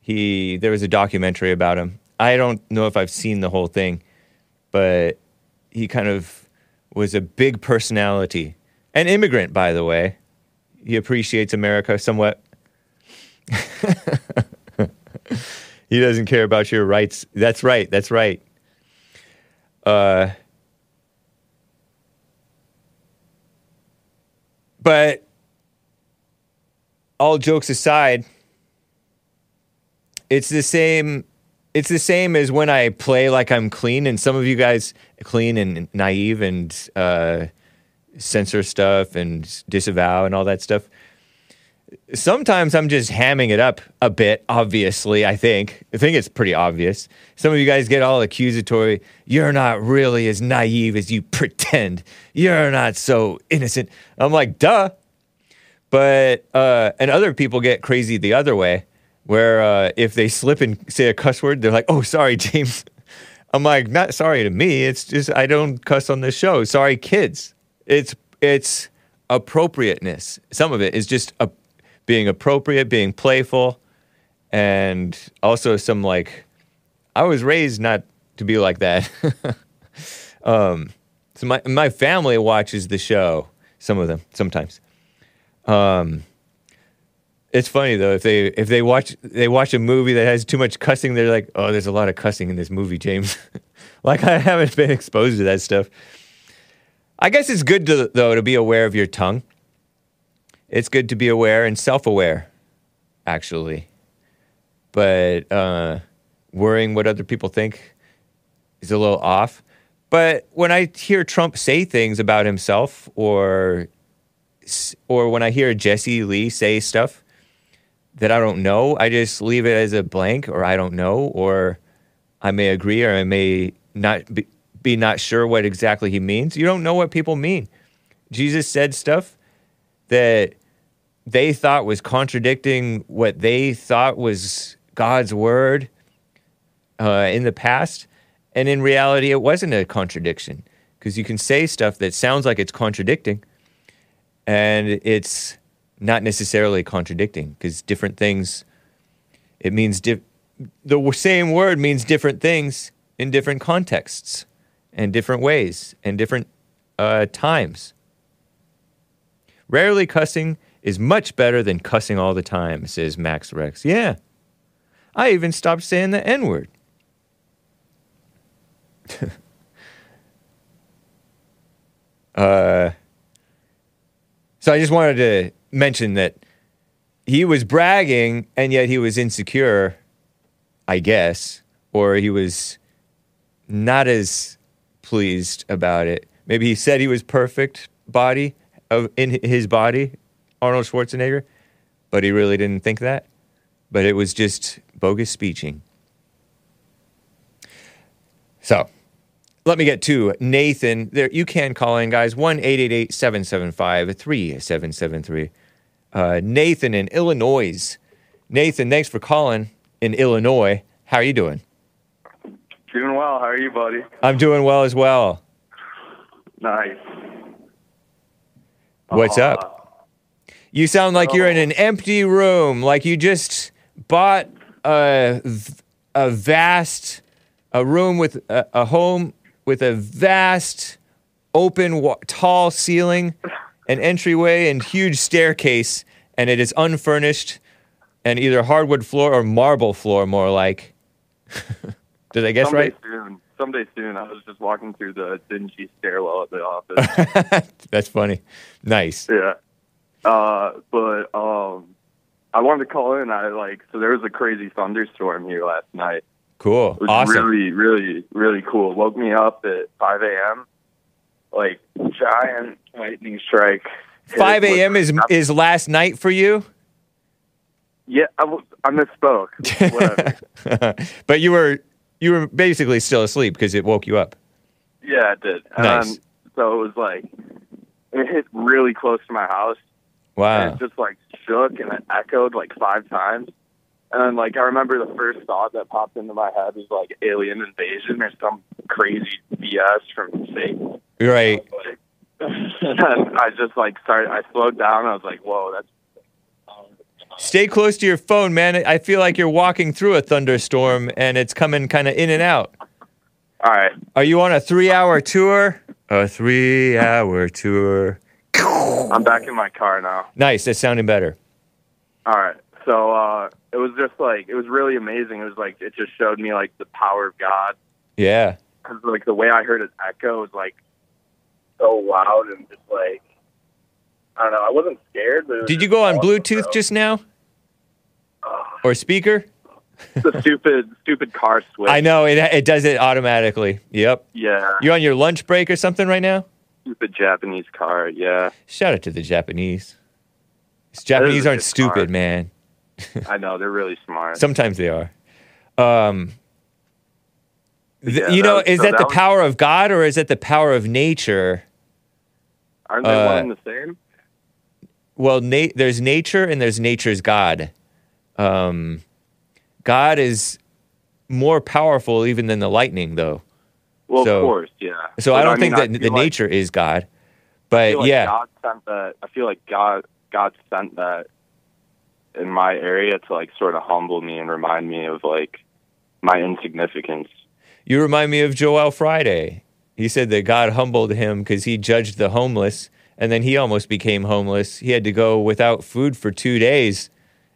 He there was a documentary about him. I don't know if I've seen the whole thing, but he kind of was a big personality. An immigrant, by the way. He appreciates America somewhat. [LAUGHS] he doesn't care about your rights. That's right. That's right. Uh, but all jokes aside, it's the same. It's the same as when I play like I'm clean, and some of you guys clean and naive and uh, censor stuff and disavow and all that stuff. Sometimes I'm just hamming it up a bit. Obviously, I think I think it's pretty obvious. Some of you guys get all accusatory. You're not really as naive as you pretend. You're not so innocent. I'm like, duh. But uh, and other people get crazy the other way, where uh, if they slip and say a cuss word, they're like, "Oh, sorry, [LAUGHS] James." I'm like, not sorry to me. It's just I don't cuss on this show. Sorry, kids. It's it's appropriateness. Some of it is just a, being appropriate, being playful, and also some like I was raised not to be like that. [LAUGHS] um, so my my family watches the show. Some of them sometimes. Um, it's funny though if they if they watch they watch a movie that has too much cussing, they're like, "Oh, there's a lot of cussing in this movie, James." [LAUGHS] like I haven't been exposed to that stuff. I guess it's good to though to be aware of your tongue. It's good to be aware and self-aware, actually. But uh, worrying what other people think is a little off. But when I hear Trump say things about himself, or or when I hear Jesse Lee say stuff that I don't know, I just leave it as a blank, or I don't know, or I may agree, or I may not be, be not sure what exactly he means. You don't know what people mean. Jesus said stuff that they thought was contradicting what they thought was God's word uh, in the past. And in reality, it wasn't a contradiction because you can say stuff that sounds like it's contradicting and it's not necessarily contradicting because different things, it means di- the same word means different things in different contexts and different ways and different uh, times. Rarely cussing is much better than cussing all the time, says Max Rex. Yeah. I even stopped saying the N word. [LAUGHS] uh, so I just wanted to mentioned that he was bragging and yet he was insecure, I guess, or he was not as pleased about it. Maybe he said he was perfect body of in his body, Arnold Schwarzenegger, but he really didn't think that. But it was just bogus speeching. So let me get to Nathan. There, you can call in, guys. 1 888 775 3773. Uh, Nathan in Illinois. Nathan, thanks for calling in Illinois. How are you doing? Doing well. How are you, buddy? I'm doing well as well. Nice. What's Uh, up? You sound like you're in an empty room, like you just bought a a vast a room with a, a home with a vast open wa- tall ceiling, an entryway and huge staircase and it is unfurnished and either hardwood floor or marble floor more like. [LAUGHS] Did I guess Someday right? soon. Someday soon. I was just walking through the dingy stairwell at the office. [LAUGHS] That's funny. Nice. yeah. Uh, but um, I wanted to call in. I like so there was a crazy thunderstorm here last night. Cool. It was Awesome. really, really, really cool. Woke me up at 5 a.m. Like giant lightning strike. 5 a.m. is is last night for you? Yeah, I, w- I misspoke. [LAUGHS] Whatever. [LAUGHS] but you were you were basically still asleep because it woke you up. Yeah, it did. Um, nice. then- so it was like it hit really close to my house, and Wow. it just like shook and it echoed like five times. And then like I remember the first thought that popped into my head was like alien invasion or some crazy BS from Satan. Right. [LAUGHS] I just like started. I slowed down. I was like, "Whoa, that's." Stay close to your phone, man. I feel like you're walking through a thunderstorm and it's coming kind of in and out. All right. Are you on a 3-hour tour? A 3-hour tour. I'm back in my car now. Nice. That's sounding better. All right. So uh, it was just like it was really amazing. It was like it just showed me like the power of God. Yeah. Cause like the way I heard it echo was like so loud and just like I don't know. I wasn't scared. But was Did you go on Bluetooth bro. just now? Or speaker? the stupid [LAUGHS] stupid car switch? I know it it does it automatically. Yep. Yeah, You're on your lunch break or something right now? stupid Japanese car. Yeah, Shout out to the Japanese. These Japanese aren't stupid, car. man. I know they're really smart. Sometimes they are. Um, th- Yeah, you know, was- is so that, that the power of God or is it the power of nature? Aren't they uh, one and the same? Well, na- there's nature and there's nature's God. Um, God is more powerful even than the lightning, though. Well, so- of course, yeah. So But I don't mean, think that the like- nature is God. But like yeah, God sent that. I feel like God God sent that in my area to like sort of humble me and remind me of like my insignificance. you remind me of Joel Friday. He said that God humbled him because he judged the homeless, and then he almost became homeless. He had to go without food for two days,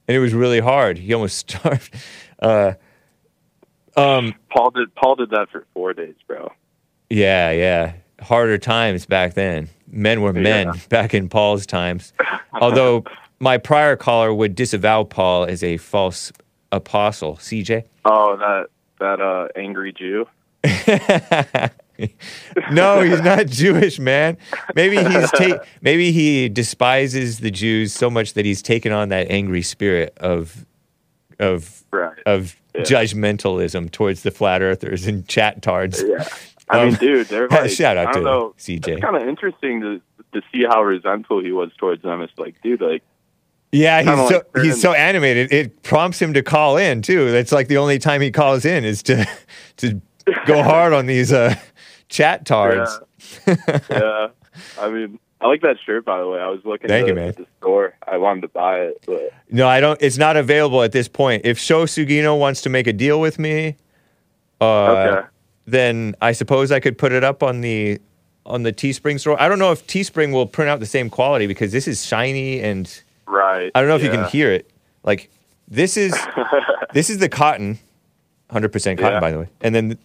and it was really hard. He almost [LAUGHS] starved. Uh, um, Paul did Paul did that for four days, bro. yeah, yeah. Harder times back then. Men were men Yeah. [LAUGHS] back in Paul's times. Although [LAUGHS] my prior caller would disavow Paul as a false apostle. CJ? Oh, that that uh angry Jew. [LAUGHS] no, he's not [LAUGHS] Jewish, man. Maybe he's ta- maybe he despises the Jews so much that he's taken on that angry spirit of of Right. of Yeah. judgmentalism towards the flat earthers and chat tards. Yeah. I mean, Um, dude, they're [LAUGHS] like, shout out to know, CJ. It's kind of interesting to to see how resentful he was towards them. It's like, dude, like, Yeah, he's so like he's so animated. It prompts him to call in too. That's like the only time he calls in is to to go hard on these uh, chat tards. yeah. I mean, I like that shirt, by the way. I was looking Thank at, you, man. at the store. I wanted to buy it, but No, I don't. It's not available at this point. If Sho Sugino wants to make a deal with me, uh, okay. then I suppose I could put it up on the on the Teespring store. I don't know if Teespring will print out the same quality because this is shiny and Right. I don't know if you can hear it. Like this is [LAUGHS] this is the cotton, hundred percent cotton, Yeah. by the way, and then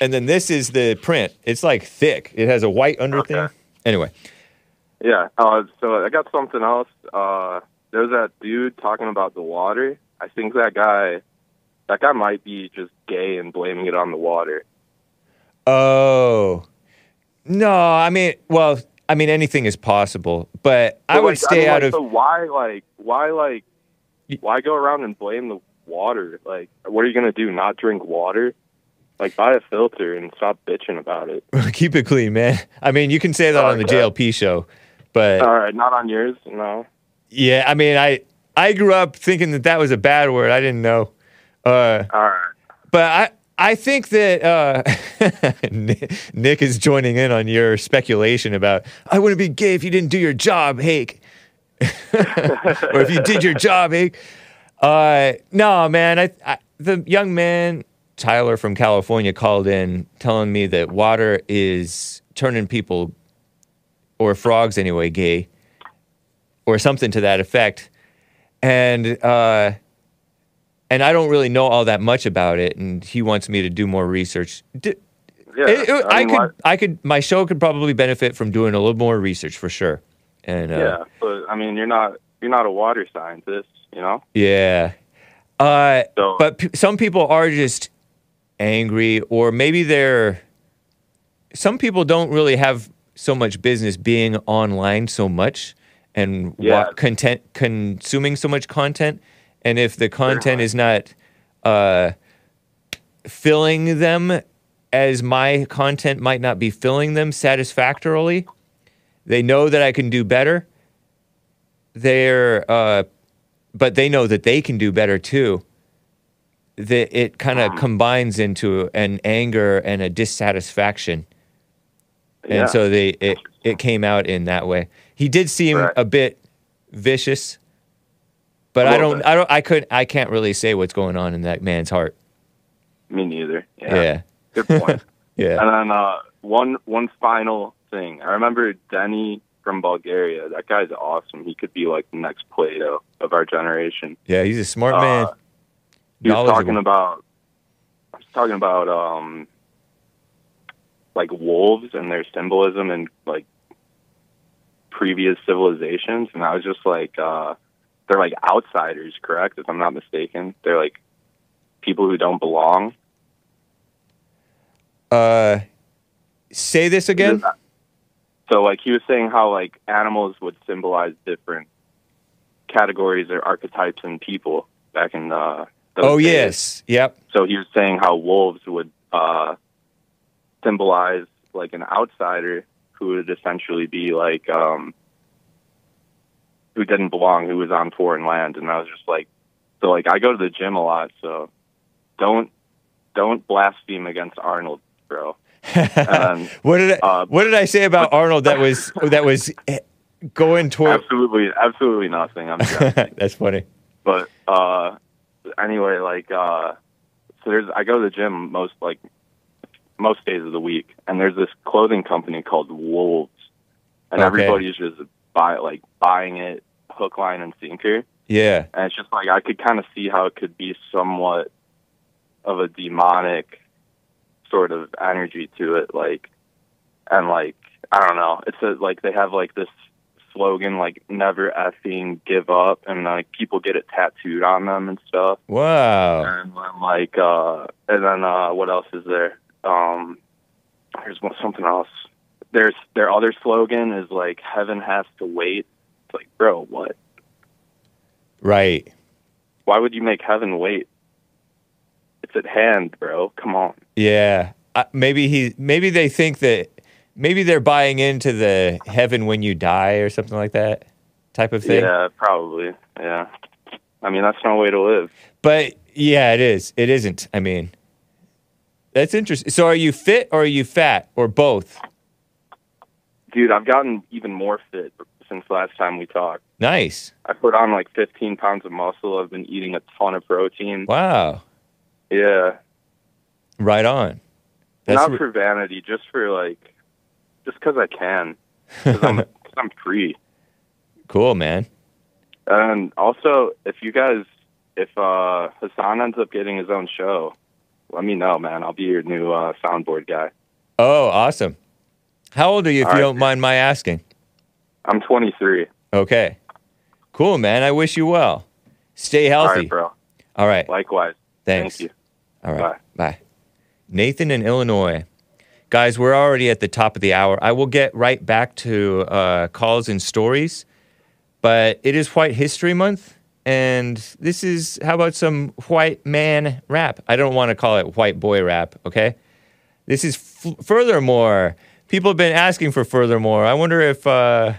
and then this is the print. It's like thick. It has a white under thing. Anyway, Yeah. Uh, so I got something else. Uh, there's that dude talking about the water. I think that guy, that guy might be just gay and blaming it on the water. oh no, I mean, well, I mean, anything is possible, but I would like, stay mean, out like, of. So why, like, why, like, why go around and blame the water? Like, what are you gonna do? Not drink water? Like buy a filter and stop bitching about it. [LAUGHS] Keep it clean, man. I mean, you can say that Oh, on the yeah. JLP show, but All right, not on yours. No. yeah, I mean, I I grew up thinking that that was a bad word. I didn't know. Uh, All right. but I I think that uh, [LAUGHS] Nick Nick is joining in on your speculation about I wouldn't be gay if you didn't do your job, Hake, [LAUGHS] or if you did your job, Hake. Uh, no, man. I, I the young man Tyler from California called in telling me that water is turning people or frogs anyway gay or something to that effect, and. uh and I don't really know all that much about it, and he wants me to do more research. D- Yeah. it- it- I, mean, could, why- I could, my show could probably benefit from doing a little more research for sure. And uh, yeah, but I mean, you're not you're not a water scientist, you know. yeah, uh, So but p- some people are just angry, or maybe they're. Some people don't really have so much business being online so much and Yeah. wa- content consuming so much content, and if the content is not uh, filling them as my content might not be filling them satisfactorily, they know that I can do better. They're, uh, but they know that they can do better too. That it kind of combines into an anger and a dissatisfaction, and yeah. so they it it came out in that way. He did seem Right. a bit vicious, but I don't bit. I don't I couldn't I can't really say what's going on in that man's heart. me neither. Yeah. Yeah, Good point. [LAUGHS] yeah. And then uh, one one final thing. I remember Denny from Bulgaria. That guy's awesome. He could be like the next Plato of our generation. Yeah, he's a smart Uh, man. He was talking about. I was talking about um, like wolves and their symbolism and like previous civilizations, and I was just like, uh, they're like outsiders, correct? If I'm not mistaken, they're like people who don't belong. Uh, say this again. So, like, he was saying how like animals would symbolize different categories or archetypes in people back in uh, those Oh days. yes, yep. So he was saying how wolves would uh, symbolize like an outsider who would essentially be like um, who didn't belong, who was on foreign land, and I was just like, so like I go to the gym a lot, so don't don't blaspheme against Arnold, bro. [LAUGHS] Um, what did I, uh, what did I say about Arnold that was [LAUGHS] that was going toward? absolutely, absolutely nothing. I'm. [LAUGHS] That's funny. but uh anyway like uh so there's i go to the gym most like most days of the week and there's this clothing company called wolves and Okay. everybody's just buy like buying it hook line and sinker. Yeah, and it's just like i could kind of see how it could be somewhat of a demonic sort of energy to it like and like i don't know. It's a, like they have like this slogan like never effing give up and like people get it tattooed on them and stuff wow. and then like uh and then uh what else is there um there's one, something else there's their other slogan is like heaven has to wait it's like bro what Right. why would you make heaven wait it's at hand bro come on Yeah. Uh, maybe he. Maybe they think that. Maybe they're buying into the heaven when you die or something like that type of thing. yeah probably yeah i mean that's no way to live But yeah, it is. It isn't. I mean, that's interesting. So, are you fit or are you fat or both? dude i've gotten even more fit since last time we talked Nice. i put on like 15 pounds of muscle i've been eating a ton of protein Wow. yeah Right on. That's not re- for vanity, just for like, just because I can, because I'm, [LAUGHS] 'cause I'm free. cool, man. And also, if you guys, if uh Hassan ends up getting his own show, let me know, man. I'll be your new uh, soundboard guy. Oh, awesome. How old are you, if All you right. don't mind my asking? I'm 23. Okay. Cool, man. I wish you well. Stay healthy. right, bro. All right. Likewise. Thanks. Thank you. All right. Bye. Nathan in Illinois. Guys, we're already at the top of the hour. I will get right back to uh, calls and stories, but it is White History Month, and this is how about some white man rap? I don't want to call it white boy rap, okay? This is f- furthermore. People have been asking for furthermore. I wonder if uh,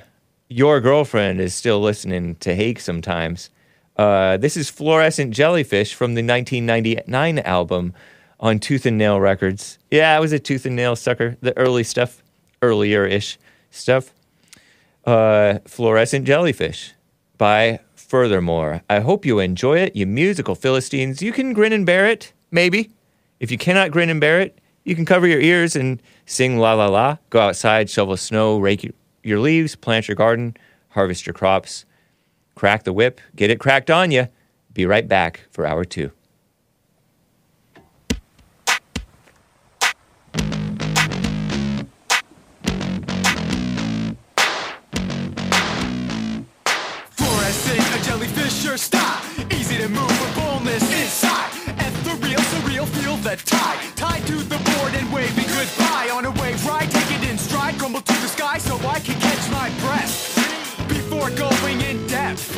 your girlfriend is still listening to Hake sometimes. Uh, this is Fluorescent Jellyfish from the 1999 album on Tooth and Nail Records. Yeah, I was a Tooth and Nail sucker. The early stuff, earlier ish stuff. Uh, Fluorescent Jellyfish by Furthermore. I hope you enjoy it, you musical Philistines. You can grin and bear it, maybe. If you cannot grin and bear it, you can cover your ears and sing la la la. Go outside, shovel snow, rake your- leaves, plant your garden, harvest your crops, crack the whip, get it cracked on you. Be right back for hour two. Surreal, feel. Tied to the board and waving goodbye. On a wave ride, take it in stride. Crumble to the sky so I can catch my breath. Before going in depth.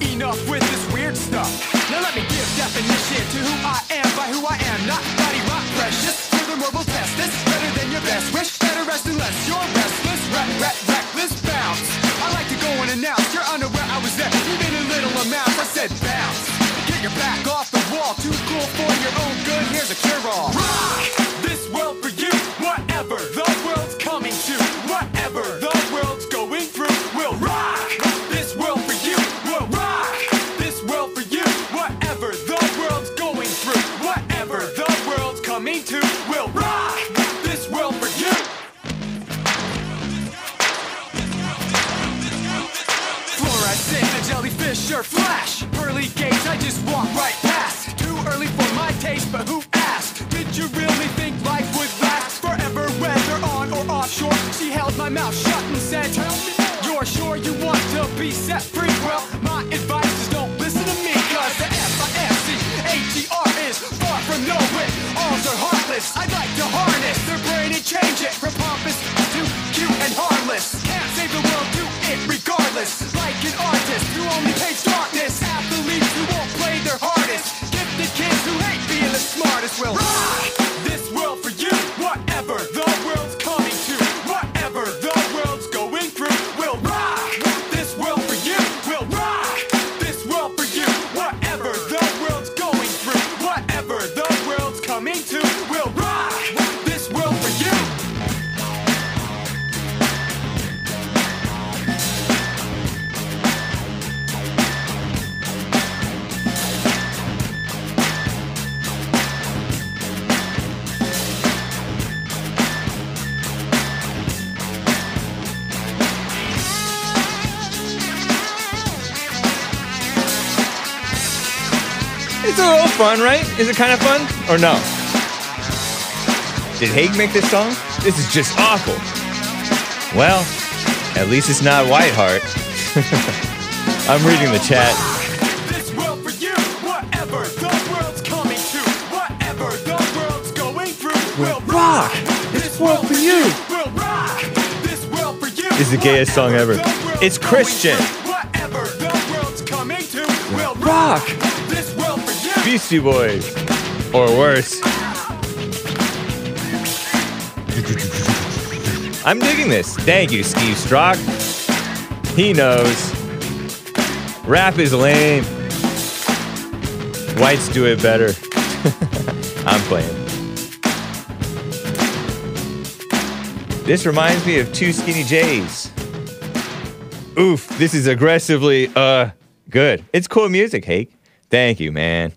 Enough with this weird stuff. Now let me give definition to who I am by who I am. Not body rock precious. Furthermore, we'll test this. Better than your best wish. Better rest unless you're restless. Ret, ret, reckless bounce. I like to go and announce you're unaware I was there. Even in little amounts, I said bounce. Get your back off the wall. Too cool for your own good. Here's a cure all. Rock this world for you. Whatever the world's coming to. Whatever the world's going through. We'll rock this world for you. We'll rock this world for you. Whatever the world's going through. Whatever the world's coming to. We'll rock this world for you. Fluorescent, jellyfish or flash. I just walk right past. Too early for my taste, but who asked? Did you really think life would last forever, whether on or offshore? She held my mouth shut and said, Tell me. You're sure you want to be set free? Well, my advice is don't listen to me, cause the F-I-S-C-H-E-R is far from knowing. Alls are heartless. I'd like to harness their brain and change it from pompous to cute and harmless. Can't save the world, do it regardless. Like an artist who only paints darkness. Athletes who won't play their hardest. Gifted kids who hate being the smartest will rock fun, right? Is it kind of fun or no? Did Hake make this song? This is just awful. Well, at least it's not Whiteheart. [LAUGHS] I'm reading the chat. This world for you, whatever the world's coming to, whatever the world's going through, we'll rock. This world for you, we'll rock. This world for you. Is the gayest song ever. whatever the world's It's Christian. Whatever the world's coming to, we'll Rock. Beastie Boys. Or worse. I'm digging this. Thank you, Steve Strock. He knows. Rap is lame. Whites do it better. [LAUGHS] I'm playing. This reminds me of Two Skinny J's. Oof, this is aggressively uh good. It's cool music, Hake. Thank you, man.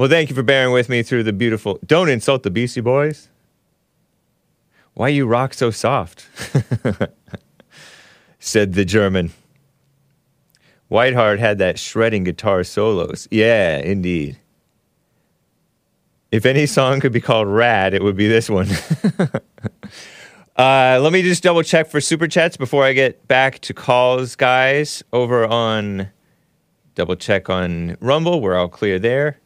Well, thank you for bearing with me through the beautiful. Don't insult the Beastie Boys. Why you rock so soft? [LAUGHS] said the German. Whiteheart had that shredding guitar solos. Yeah, indeed. If any song could be called Rad, it would be this one. [LAUGHS] uh, let me just double check for super chats before I get back to calls, guys. Over on double check on Rumble, we're all clear there.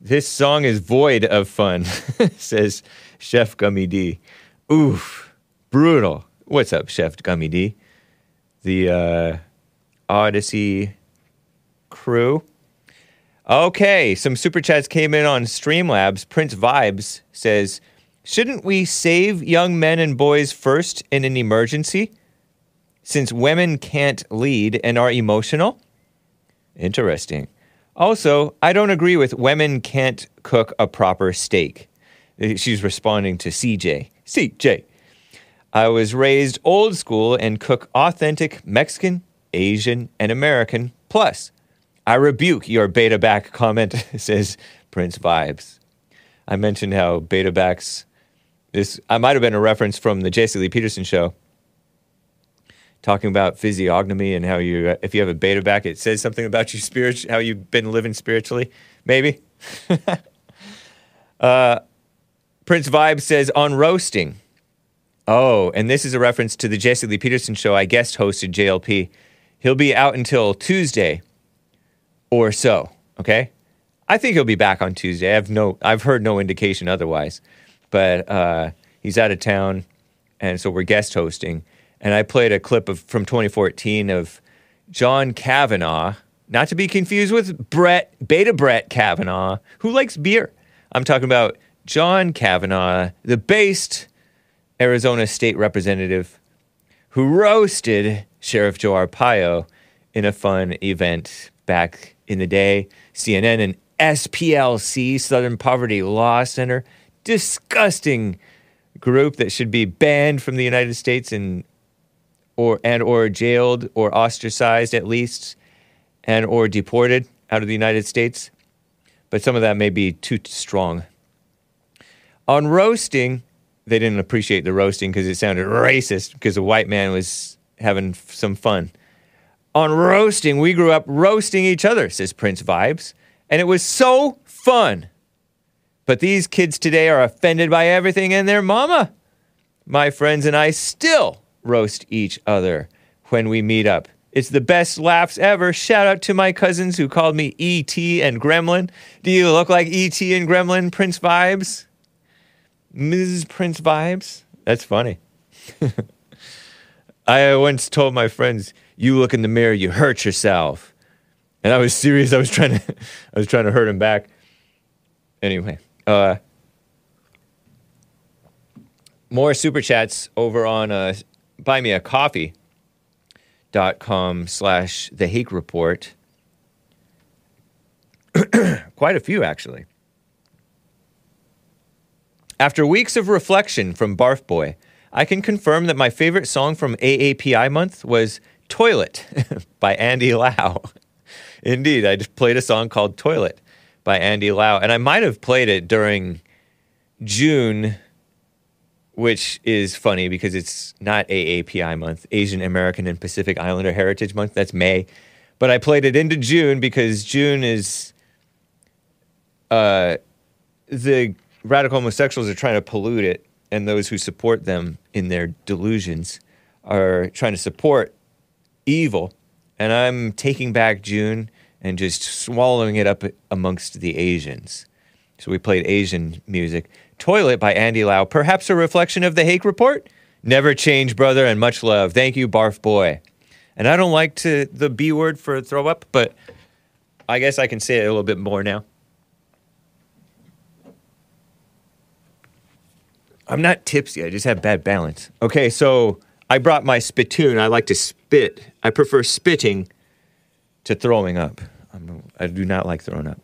This song is void of fun, [LAUGHS] says Chef Gummy D. Oof, brutal. What's up, Chef Gummy D? The uh, Odysee crew. Okay, some super chats came in on Streamlabs. Prince Vibes says, Shouldn't we save young men and boys first in an emergency? Since women can't lead and are emotional? Interesting. Also, I don't agree with women can't cook a proper steak. Uh, She's responding to CJ. CJ. I was raised old school and cook authentic Mexican, Asian, and American. Plus, I rebuke your beta back comment, [LAUGHS] says Prince Vibes. I mentioned how beta backs, this, I might have been a reference from the Jesse Lee Peterson show, talking about physiognomy and how you, if you have a beta back, it says something about you spirit, how you've been living spiritually. Maybe. [LAUGHS] uh, Prince Vibe says on roasting. Oh, and this is a reference to the Jesse Lee Peterson show I guest hosted JLP. He'll be out until Tuesday or so, okay? I think he'll be back on Tuesday. I've no I've heard no indication otherwise. But uh, he's out of town and so we're guest hosting. And I played a clip of from 2014 of John Kavanagh, not to be confused with Brett Beta Brett Kavanaugh, who likes beer. I'm talking about John Kavanagh, the based Arizona state representative who roasted Sheriff Joe Arpaio in a fun event back in the day. CNN and SPLC, Southern Poverty Law Center, disgusting group that should be banned from the United States and or and or jailed or ostracized at least and or deported out of the United States. But some of that may be too strong. On roasting, they didn't appreciate the roasting because it sounded racist because a white man was having some fun. On roasting, we grew up roasting each other, says Prince Vibes, and it was so fun. But these kids today are offended by everything and their mama. My friends and I still roast each other when we meet up. It's the best laughs ever. Shout out to my cousins who called me E.T. and Gremlin. Do you look like E.T. and Gremlin, Prince Vibes? Mrs. Prince Vibes? That's funny. [LAUGHS] I once told my friends, "You look in the mirror, you hurt yourself," and I was serious. I was trying to, [LAUGHS] I was trying to hurt him back. Anyway, uh, more super chats over on uh, buymeacoffee.com slash the Hake Report. [CLEARS THROAT] Quite a few, actually. After weeks of reflection from Barf Boy, I can confirm that my favorite song from AAPI month was Toilet [LAUGHS] by Andy Lau. [LAUGHS] Indeed, I just played a song called Toilet by Andy Lau, and I might have played it during June, which is funny because it's not AAPI month, Asian American and Pacific Islander Heritage Month. That's May. But I played it into June because June is uh, the radical homosexuals are trying to pollute it, and those who support them in their delusions are trying to support evil. And I'm taking back June and just swallowing it up amongst the Asians. So we played Asian music. Toilet by Andy Lau, perhaps a reflection of the Hake Report? Never change, brother, and much love. Thank you, Barf Boy. And I don't like to the B word for throw up, but I guess I can say it a little bit more now. I'm not tipsy. I just have bad balance. Okay, so I brought my spittoon. I like to spit. I prefer spitting to throwing up. I'm, I do not like throwing up.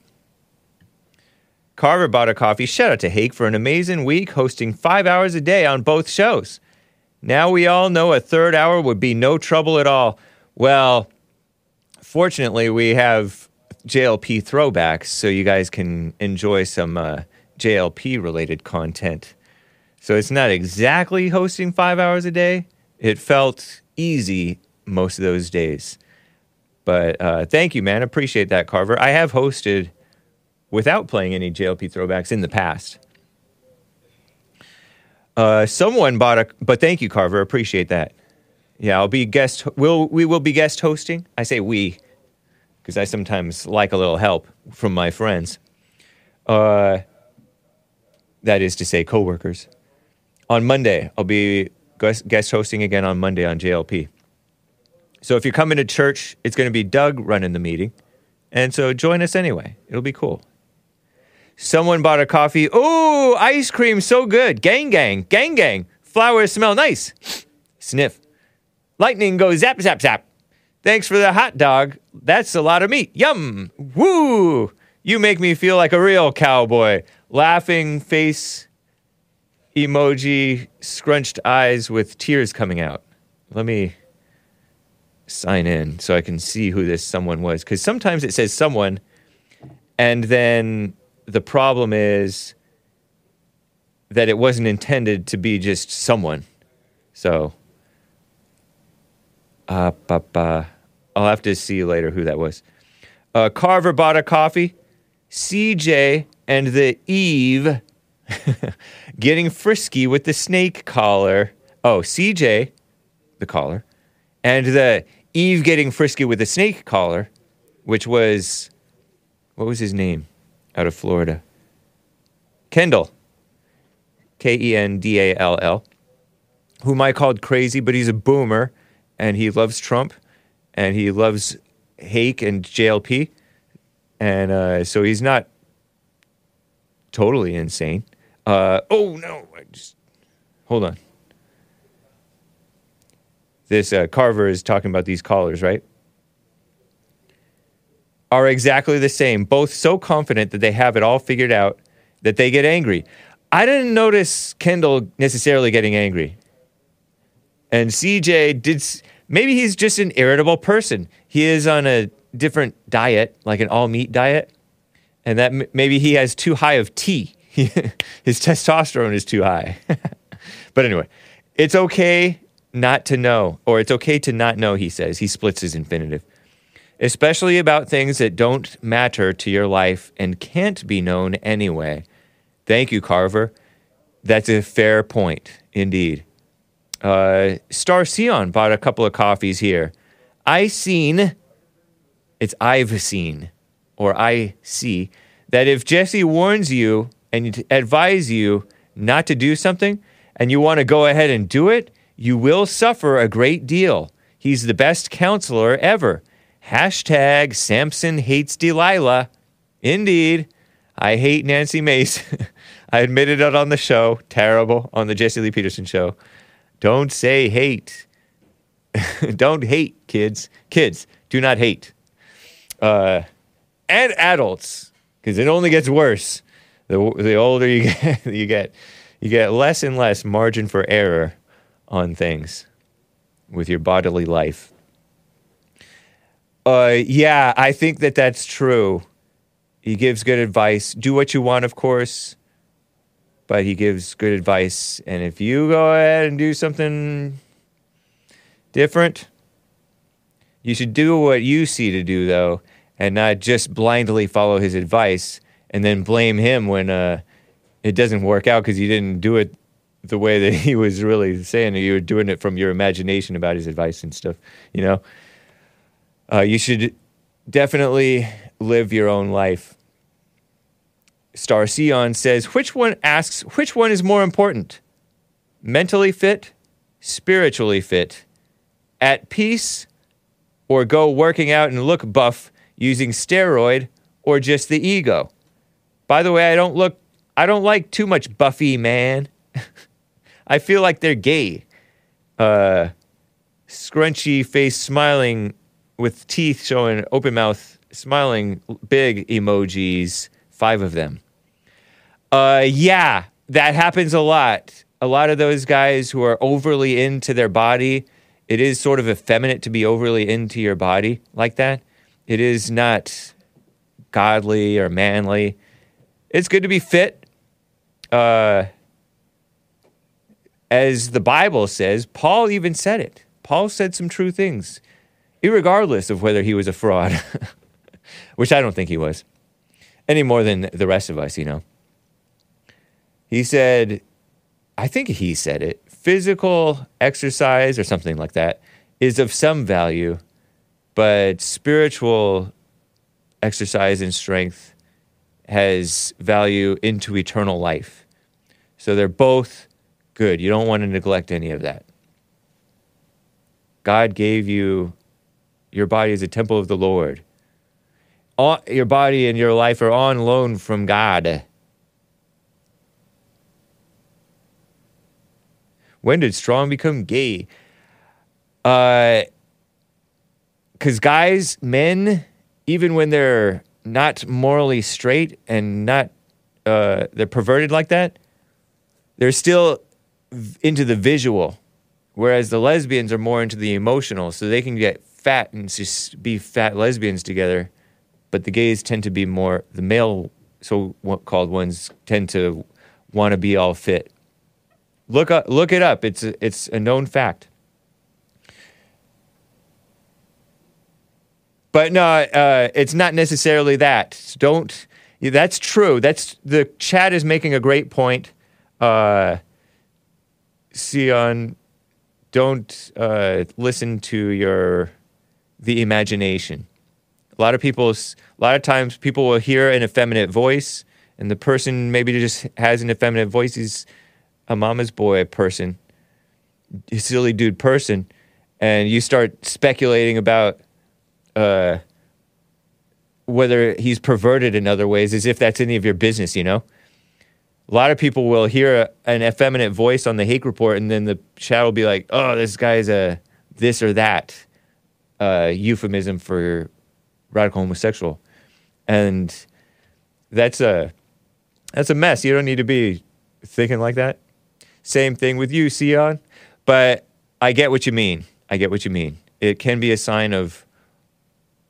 Carver bought a coffee. Shout out to Hake for an amazing week hosting five hours a day on both shows. Now we all know a third hour would be no trouble at all. Well, fortunately, we have JLP throwbacks, so you guys can enjoy some uh, JLP related content. So it's not exactly hosting five hours a day. It felt easy most of those days. But uh, thank you, man. Appreciate that, Carver. I have hosted without playing any JLP throwbacks in the past. Uh, someone bought a, but thank you, Carver. Appreciate that. Yeah, I'll be guest. Will we will be guest hosting? I say we, because I sometimes like a little help from my friends. Uh, that is to say, coworkers. On Monday, I'll be guest guest hosting again on Monday on JLP. So if you're coming to church, it's going to be Doug running the meeting. And so join us anyway. It'll be cool. Someone bought a coffee. Oh, ice cream, so good. Gang, gang, gang, gang. Flowers smell nice. [SNIFFS] Sniff. Lightning goes zap, zap, zap. Thanks for the hot dog. That's a lot of meat. Yum. Woo. You make me feel like a real cowboy. Laughing face emoji, scrunched eyes with tears coming out. Let me sign in so I can see who this someone was. Because sometimes it says someone, and then the problem is that it wasn't intended to be just someone. So, uh. I'll have to see later who that was. Uh, Carver bought a coffee. CJ and the Eve [LAUGHS] getting frisky with the snake collar. Oh, CJ, the collar, and the Eve getting frisky with the snake collar, which was, what was his name out of Florida? Kendall. K E N D A L L. Whom I called crazy, but he's a boomer and he loves Trump and he loves Hake and JLP. And uh, so he's not totally insane. Uh, oh no! I just hold on. This uh, Carver is talking about these callers, right? Are exactly the same. Both so confident that they have it all figured out that they get angry. I didn't notice Kendall necessarily getting angry. And CJ did. Maybe he's just an irritable person. He is on a different diet, like an all meat diet, and that maybe he has too high of T. [LAUGHS] His testosterone is too high. [LAUGHS] but anyway, it's okay not to know, or it's okay to not know. He says he splits his infinitive, especially about things that don't matter to your life and can't be known anyway. Thank you, Carver. That's a fair point, indeed. Uh, Star Sion bought a couple of coffees here. I seen, it's I've seen, or I see, that if Jesse warns you and advise you not to do something, and you want to go ahead and do it, you will suffer a great deal. He's the best counselor ever. Hashtag Samson hates Delilah. Indeed. I hate Nancy Mace. [LAUGHS] I admitted it on the show. Terrible. On the Jesse Lee Peterson show. Don't say hate. [LAUGHS] Don't hate, kids. Kids, do not hate. Uh, and adults, because it only gets worse. The, the older you [LAUGHS] get, you get, you get less and less margin for error on things with your bodily life. Uh, yeah, I think that that's true. He gives good advice. Do what you want, of course, but he gives good advice. And if you go ahead and do something different, you should do what you see to do, though, and not just blindly follow his advice and then blame him when uh, it doesn't work out because you didn't do it the way that [LAUGHS] he was really saying it. You were doing it from your imagination about his advice and stuff, you know? Uh, you should definitely live your own life. Star Sion says, which one asks, which one is more important? Mentally fit, spiritually fit, at peace, or go working out and look buff using steroid, or just the ego? By the way, I don't look, I don't like too much buffy man. [LAUGHS] I feel like they're gay. Uh, scrunchy face smiling with teeth showing open mouth smiling big emojis five of them. Uh yeah that happens a lot. A lot of those guys who are overly into their body it is sort of effeminate to be overly into your body like that. It is not godly or manly. It's good to be fit. Uh as the bible says paul even said it. Paul said some true things irregardless of whether he was a fraud, [LAUGHS] which I don't think he was, any more than the rest of us, you know. He said, I think he said it, physical exercise or something like that is of some value, but spiritual exercise and strength has value into eternal life. So they're both good. You don't want to neglect any of that. God gave you your body is a temple of the Lord. your body and your life are on loan from God. When did strong become gay? Uh, because guys, men, even when they're not morally straight and not uh, they're perverted like that, they're still into the visual, whereas the lesbians are more into the emotional. So they can get fat and just be fat lesbians together, but the gays tend to be more the male so called ones tend to want to be all fit. Look up, look it up. It's a, it's a known fact. But no, uh, it's not necessarily that. Don't. That's true. That's the chat is making a great point. Uh, Sion, don't uh, listen to your the imagination. A lot of people, a lot of times, people will hear an effeminate voice, and the person maybe just has an effeminate voice. He's a mama's boy person, a silly dude person, and you start speculating about uh, whether he's perverted in other ways, as if that's any of your business, you know? A lot of people will hear a, an effeminate voice on the Hake Report, and then the chat will be like, oh, this guy's a this or that uh, euphemism for radical homosexual. And that's a, that's a mess. You don't need to be thinking like that. Same thing with you, Sion. But I get what you mean. I get what you mean. It can be a sign of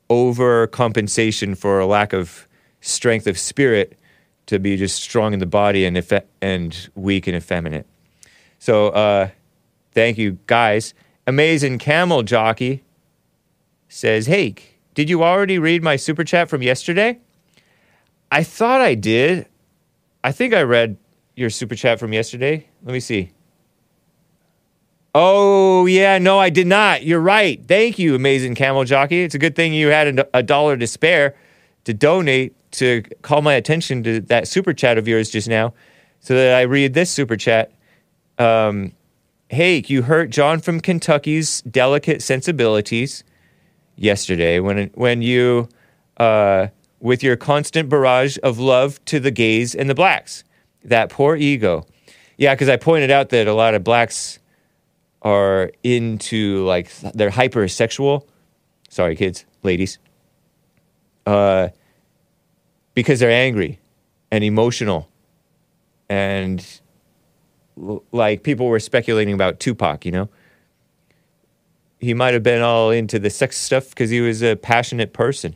overcompensation for a lack of strength of spirit to be just strong in the body and effe- and weak and effeminate. So uh, thank you, guys. Amazing camel jockey says, "Hey, did you already read my super chat from yesterday?" I thought I did. I think I read your super chat from yesterday. Let me see. Oh, yeah, no, I did not. You're right. Thank you, amazing camel jockey. It's a good thing you had a, dollar to spare to donate to call my attention to that super chat of yours just now so that I read this super chat. Um, hey, you hurt John from Kentucky's delicate sensibilities yesterday when, when you, uh, with your constant barrage of love to the gays and the blacks. That poor ego. Yeah, because I pointed out that a lot of blacks are into like they're hypersexual. Sorry, kids, ladies. Uh, because they're angry and emotional, and like people were speculating about Tupac. You know, he might have been all into the sex stuff because he was a passionate person,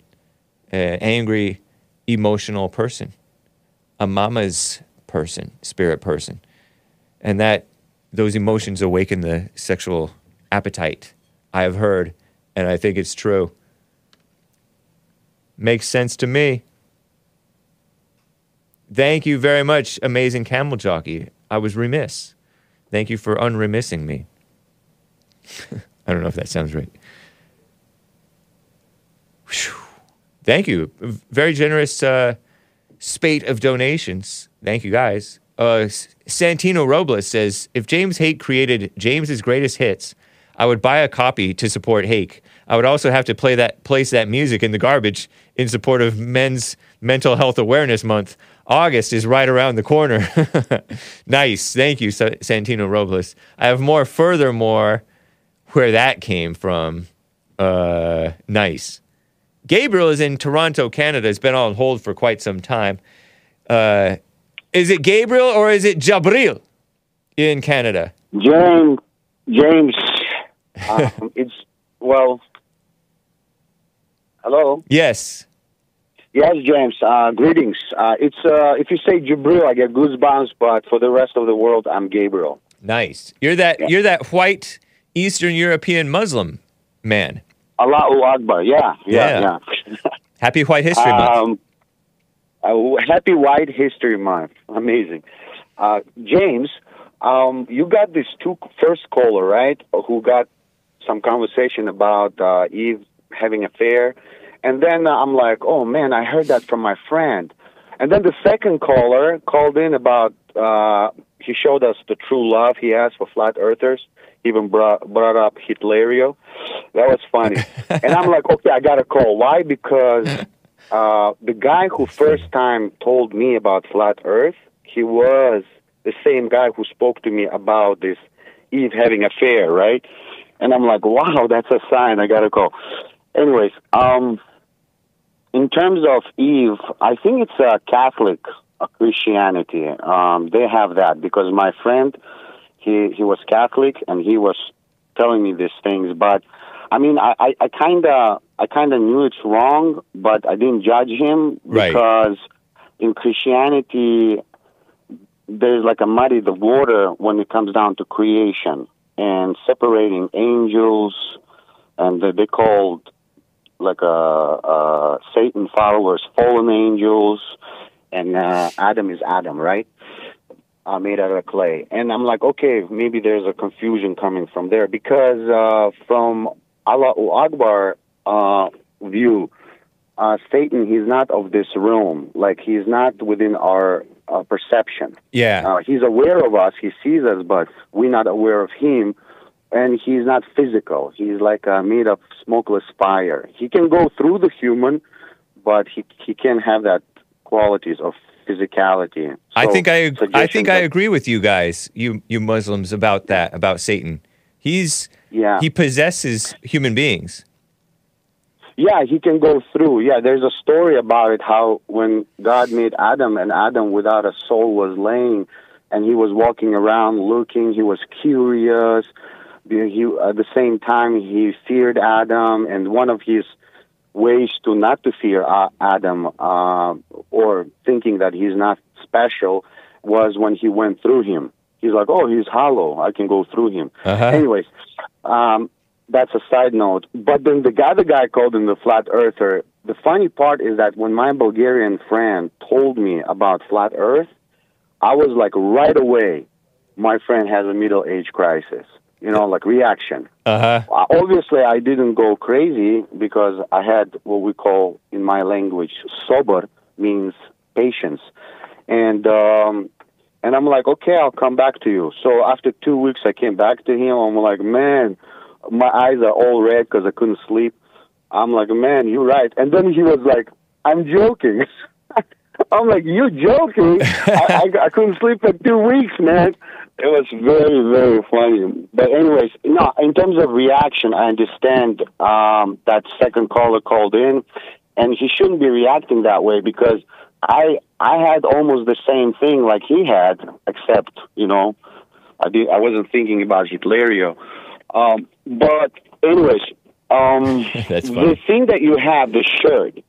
an angry, emotional person, a mama's person, spirit person, and that those emotions awaken the sexual appetite. I have heard, and I think it's true. Makes sense to me. Thank you very much, amazing camel jockey. I was remiss. Thank you for unremissing me. [LAUGHS] I don't know if that sounds right. Whew. Thank you. Very generous uh, spate of donations. Thank you, guys. Uh, Santino Robles says if James Hake created James's greatest hits, I would buy a copy to support Hake. I would also have to play that place that music in the garbage in support of Men's Mental Health Awareness Month. August is right around the corner. [LAUGHS] nice, thank you, Santino Robles. I have more. Furthermore, where that came from. Uh, nice. Gabriel is in Toronto, Canada. Has been on hold for quite some time. Uh, is it Gabriel or is it Jabril in Canada? James, James, um, [LAUGHS] it's well. Hello. Yes. Yes, James. Uh, greetings. Uh, it's uh, if you say Jabril, I get goosebumps, but for the rest of the world, I'm Gabriel. Nice. You're that. You're that white Eastern European Muslim man. Allahu Akbar. Yeah, yeah, Yeah. yeah. [LAUGHS] Happy White History Month. Um, uh, happy White History Month. Amazing. Uh, James, um, you got this two first caller, right? Who got some conversation about uh, Eve having affair, and then uh, I'm like, oh man, I heard that from my friend. And then the second caller called in about uh, he showed us the true love he has for flat earthers. Even brought brought up Hitlerio. That was funny. [LAUGHS] and I'm like, okay, I got to call. Why? Because [LAUGHS] uh, the guy who first time told me about flat Earth, he was the same guy who spoke to me about this Eve having affair, right? And I'm like, wow, that's a sign. I gotta call. Anyways, um, in terms of Eve, I think it's a Catholic uh, Christianity. Um, they have that because my friend, he he was Catholic and he was telling me these things. But I mean, I I- I kind of I kind of knew it's wrong, but I didn't judge him Right. because in Christianity there's like a muddy the water when it comes down to creation and separating angels and they they called like uh, uh, Satan followers fallen angels and uh, Adam is Adam, right? Uh, made out of clay. And I'm like, okay, maybe there's a confusion coming from there because uh, from Allah Akbar uh, view, uh, Satan, he's not of this realm. Like, he's not within our uh, perception. Yeah. Uh, he's aware of us. He sees us, but we're not aware of him. And he's not physical. He's like uh, made of smokeless fire. He can go through the human, but he he can't have that qualities of physicality. I think I I think I agree with you guys, you you Muslims about that about Satan. He's Yeah. he possesses human beings. Yeah, he can go through. Yeah, there's a story about it how when God made Adam and Adam without a soul was laying and he was walking around looking, he was curious. He at the same time he feared Adam and one of his ways to not to fear uh, Adam uh, or thinking that he's not special was when he went through him. He's like, "Oh, he's hollow. I can go through him." Uh-huh. Anyways, um, that's a side note. But then the other guy called him the flat earther. The funny part is that when my Bulgarian friend told me about flat Earth, I was like, right away, my friend has a middle age crisis. You know, like reaction. Uh-huh. Uh, obviously, I didn't go crazy because I had what we call in my language sober means patience, and um, and I'm like, okay, I'll come back to you. So after two weeks, I came back to him. I'm like, man, my eyes are all red because I couldn't sleep. I'm like, man, you're right. And then he was like, I'm joking. [LAUGHS] I'm like, you're joking? I, I, I couldn't sleep for two weeks, man. It was very, very funny. But anyways, no, in terms of reaction, I understand um, that second caller called in, and he shouldn't be reacting that way because I I had almost the same thing like he had, except you know, I did I wasn't thinking about Hitlerio. Um, but anyways, um, [LAUGHS] the thing that you have, the shirt.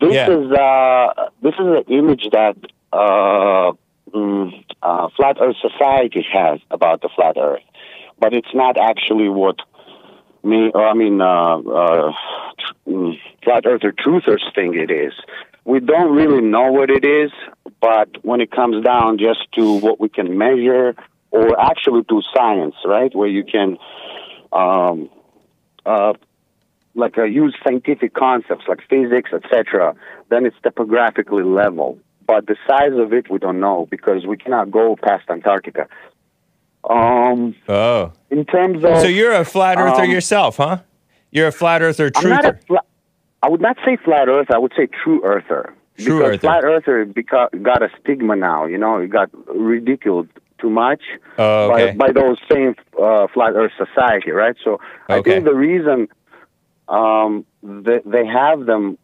This Yeah. is uh, this is an image that uh, mm, uh, Flat Earth Society has about the flat Earth, but it's not actually what me. Or I mean, uh, uh, mm, Flat Earther truthers think it is. We don't really know what it is, but when it comes down just to what we can measure, or actually to science, right, where you can. Um, uh, like uh, use scientific concepts like physics, etc., then it's topographically level. But the size of it, we don't know because we cannot go past Antarctica. Um, Oh. in terms of, So you're a flat earther um, yourself, huh? You're a flat earther I'm not a truther. fla- I would not say flat earther. I would say true earther. True because earther. flat earther beca- got a stigma now. You know, it got ridiculed too much Oh, okay. by, by those same uh, flat Earth society, right? So I think the reason um, they, they have them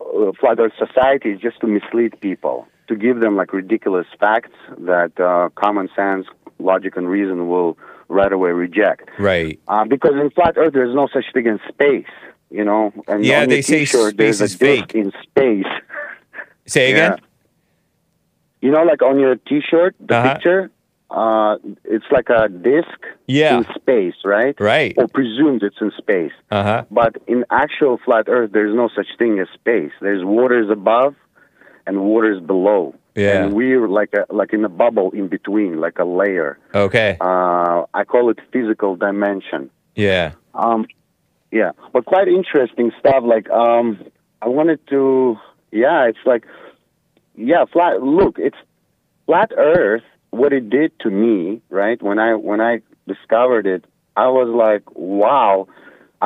uh, flat Earth society is just to mislead people, to give them like ridiculous facts that uh, common sense, logic, and reason will right away reject. Right. Uh, because in flat Earth, there's no such thing as space. You know, and Yeah, they say space is fake. in space. Say again? You know, like on your T-shirt, the Uh-huh. picture, uh, it's like a disc Yeah. in space, right? Right. Or presumed it's in space. Uh-huh. But in actual flat Earth, there's no such thing as space. There's waters above and waters below. Yeah. And we're like a like in a bubble in between, like a layer. Okay. Uh, I call it physical dimension. Yeah. Um, yeah, but quite interesting stuff. Like, um, I wanted to, yeah, it's like, yeah, flat. Look, it's flat Earth. What it did to me, right? When I when I discovered it, I was like, wow.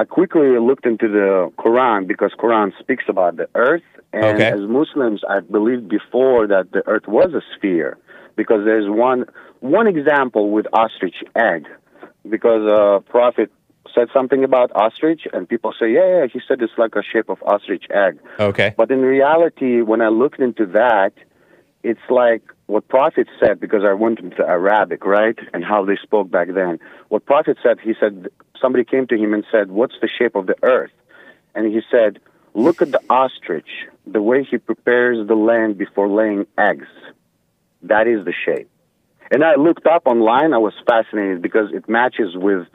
I quickly looked into the Quran because Quran speaks about the earth, and Okay. as Muslims, I believed before that the earth was a sphere because there's one one example with ostrich egg because uh, Prophet said something about ostrich, and people say, yeah, yeah, he said it's like a shape of ostrich egg. Okay. But in reality, when I looked into that, it's like what Prophet said, because I went into Arabic, right, and how they spoke back then. What Prophet said, he said, somebody came to him and said, What's the shape of the earth? And he said, Look at the ostrich, the way he prepares the land before laying eggs. That is the shape. And I looked up online, I was fascinated because it matches with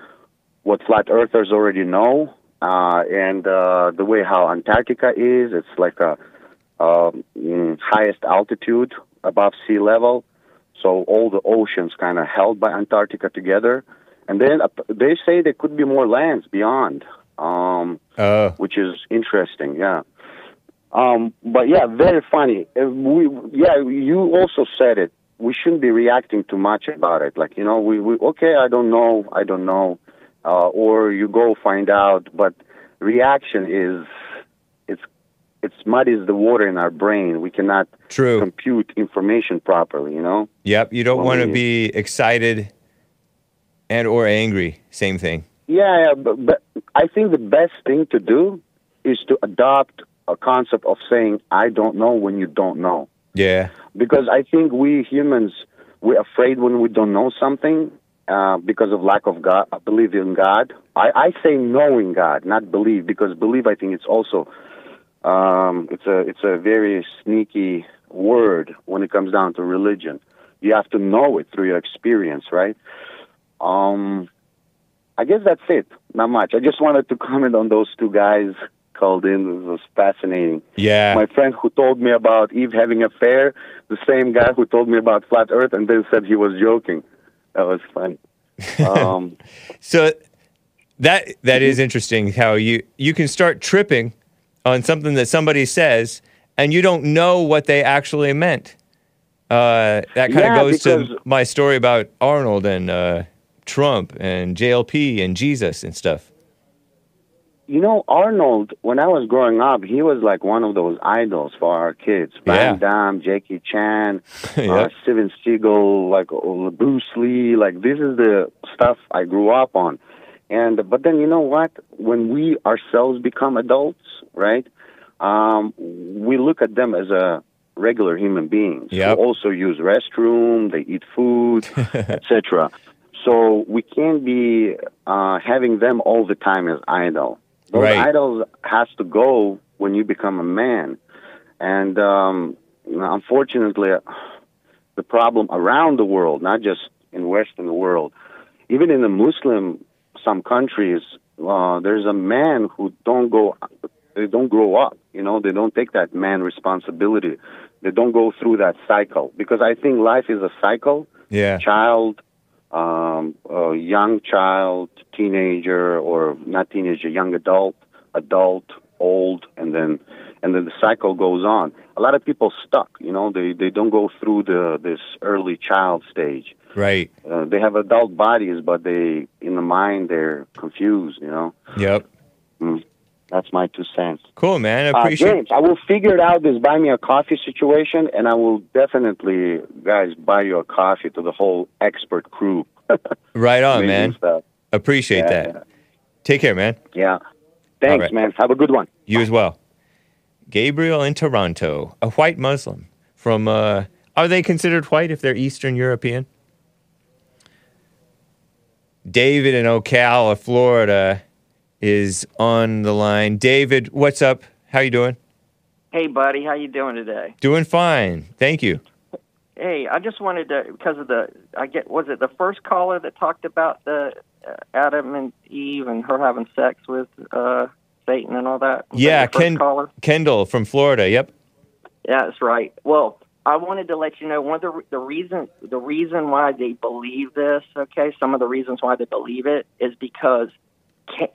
what flat earthers already know. Uh, and uh, the way how Antarctica is, it's like a um, mm, highest altitude above sea level. So all the oceans kind of held by Antarctica together. And then uh, they say there could be more lands beyond, um, Oh. which is interesting. Yeah. Um, but yeah, very funny. Uh, We, yeah, you also said it. We shouldn't be reacting too much about it. Like you know, we, we okay, I don't know, I don't know, uh, or you go find out. But reaction is it's muddies the water in our brain. We cannot True. compute information properly. You know. Yep. You don't Well, want to be excited and or angry. Same thing. Yeah, yeah, but, but I think the best thing to do is to adopt a concept of saying I don't know when you don't know. Yeah. because I think we humans we're afraid when we don't know something uh, because of lack of God, belief in God. I, I say knowing God, not believe, because believe I think it's also um, it's a it's a very sneaky word when it comes down to religion. You have to know it through your experience, right? Um, I guess that's it. Not much. I just wanted to [LAUGHS] comment on those two guys called in. It was fascinating Yeah. my friend who told me about Eve having an affair, the same guy who told me about flat Earth, and then said he was joking. That was funny. [LAUGHS] Um, So that that is interesting how you you can start tripping on something that somebody says and you don't know what they actually meant. Uh, that kind of Yeah, goes to my story about Arnold and uh, Trump and JLP and Jesus and stuff. you know, Arnold, when I was growing up, he was like one of those idols for our kids. Van Yeah. Damme, Jackie Chan, Yeah. [LAUGHS] uh, Steven Seagal, like uh, Bruce Lee. Like this is the stuff I grew up on. And but then you know what? When we ourselves become adults, right? Um, we look at them as a regular human beings Yep. who also use restroom, they eat food, [LAUGHS] etc. So we can't be uh, having them all the time as idol. Those Right. idols has to go when you become a man, and um, unfortunately, the problem around the world, not just in Western world, even in the Muslim some countries, uh, there's a man who don't go, they don't grow up. You know, they don't take that man responsibility. They don't go through that cycle because I think life is a cycle. Yeah. Child, um, a young child, teenager, or not teenager, young adult, adult, old, and then and then the cycle goes on. A lot of people stuck. You know, they they don't go through the this early child stage. Right. Uh, they have adult bodies, but they in the mind they're confused. You know, Yep. mm. that's my two cents. Cool, man. I Uh, appreciate James, I will figure out this buy me a coffee situation, and I will definitely, guys, buy you a coffee to the whole expert crew. [LAUGHS] Right on, man. stuff. Appreciate Yeah, that. yeah. Take care, man. Yeah. Thanks, right. man. Have a good one. You as well. Gabriel in Toronto, a white Muslim from. Uh, are they considered white if they're Eastern European? David in Ocala, Florida, is on the line. David, what's up? How you doing? Hey, buddy, how you doing today? Doing fine, thank you. Hey, I just wanted to because of the I get was it the first caller that talked about the uh, Adam and Eve and her having sex with uh, Satan and all that. Yeah, Ken. Kendall from Florida. Yep. Yeah, that's right. Well, I wanted to let you know one of the the reason the reason why they believe this. Okay, some of the reasons why they believe it is because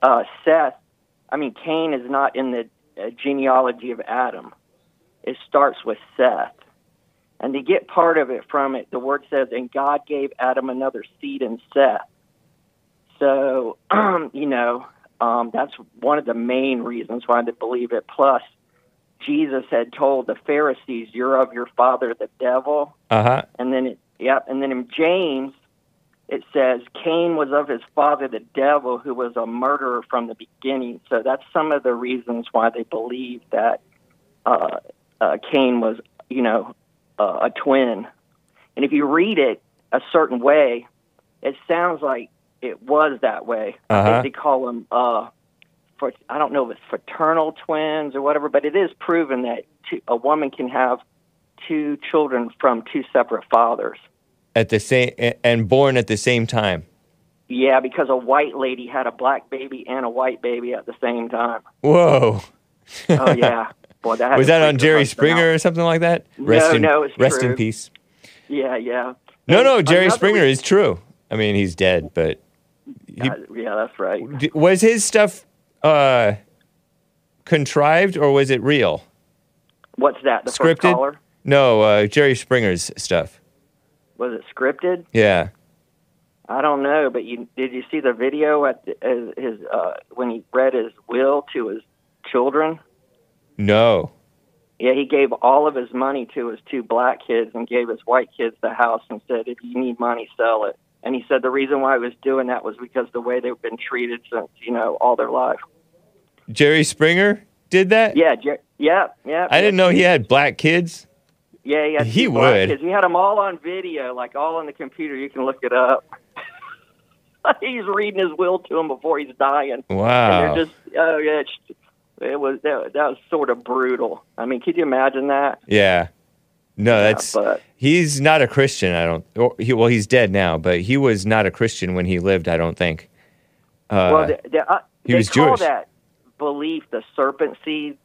uh, Seth, I mean Cain, is not in the uh, genealogy of Adam. It starts with Seth, and to get part of it from it, the word says, "And God gave Adam another seed in Seth." So, [CLEARS THROAT] you know, Um, that's one of the main reasons why they believe it. Plus, Jesus had told the Pharisees, "You're of your father, the devil." Uh huh. And then, it, yep. And then in James, it says Cain was of his father, the devil, who was a murderer from the beginning. So that's some of the reasons why they believe that uh, uh, Cain was, you know, uh, a twin. And if you read it a certain way, it sounds like it was that way. Uh-huh. they call them, uh, for, I don't know if it's fraternal twins or whatever, but it is proven that two, a woman can have two children from two separate fathers. At the same and born at the same time. Yeah, because a white lady had a black baby and a white baby at the same time. Whoa. Oh yeah, [LAUGHS] boy, that Was that on Jerry Springer out. or something like that? No, Rest in, no, it's rest in peace. Yeah, yeah. No, And no, Jerry Springer re- is true. I mean, he's dead, but he, yeah, that's right. d- was his stuff uh, contrived or was it real? What's that? The Scripted? caller No, uh, Jerry Springer's stuff. was it scripted? Yeah. I don't know, but you did you see the video at the, uh, his uh, when he read his will to his children? No. Yeah, he gave all of his money to his two black kids and gave his white kids the house and said, "If you need money, sell it." And he said the reason why he was doing that was because the way they've been treated since you know all their life. Jerry Springer did that? Yeah, Jer- yeah, yeah. I didn't know he had black kids. Yeah, he, had He black would. Kids. He had them all on video, like all on the computer. You can look it up. [LAUGHS] he's reading his will to him before he's dying. Wow. And they're just, oh yeah, it's, it was that, that was sort of brutal. I mean, could you imagine that? Yeah. No, that's but- he's not a Christian. I don't. Or he, well, he's dead now, but he was not a Christian when he lived. I don't think. Uh, well, the, the, uh, he they was call Jewish. that belief the serpent seed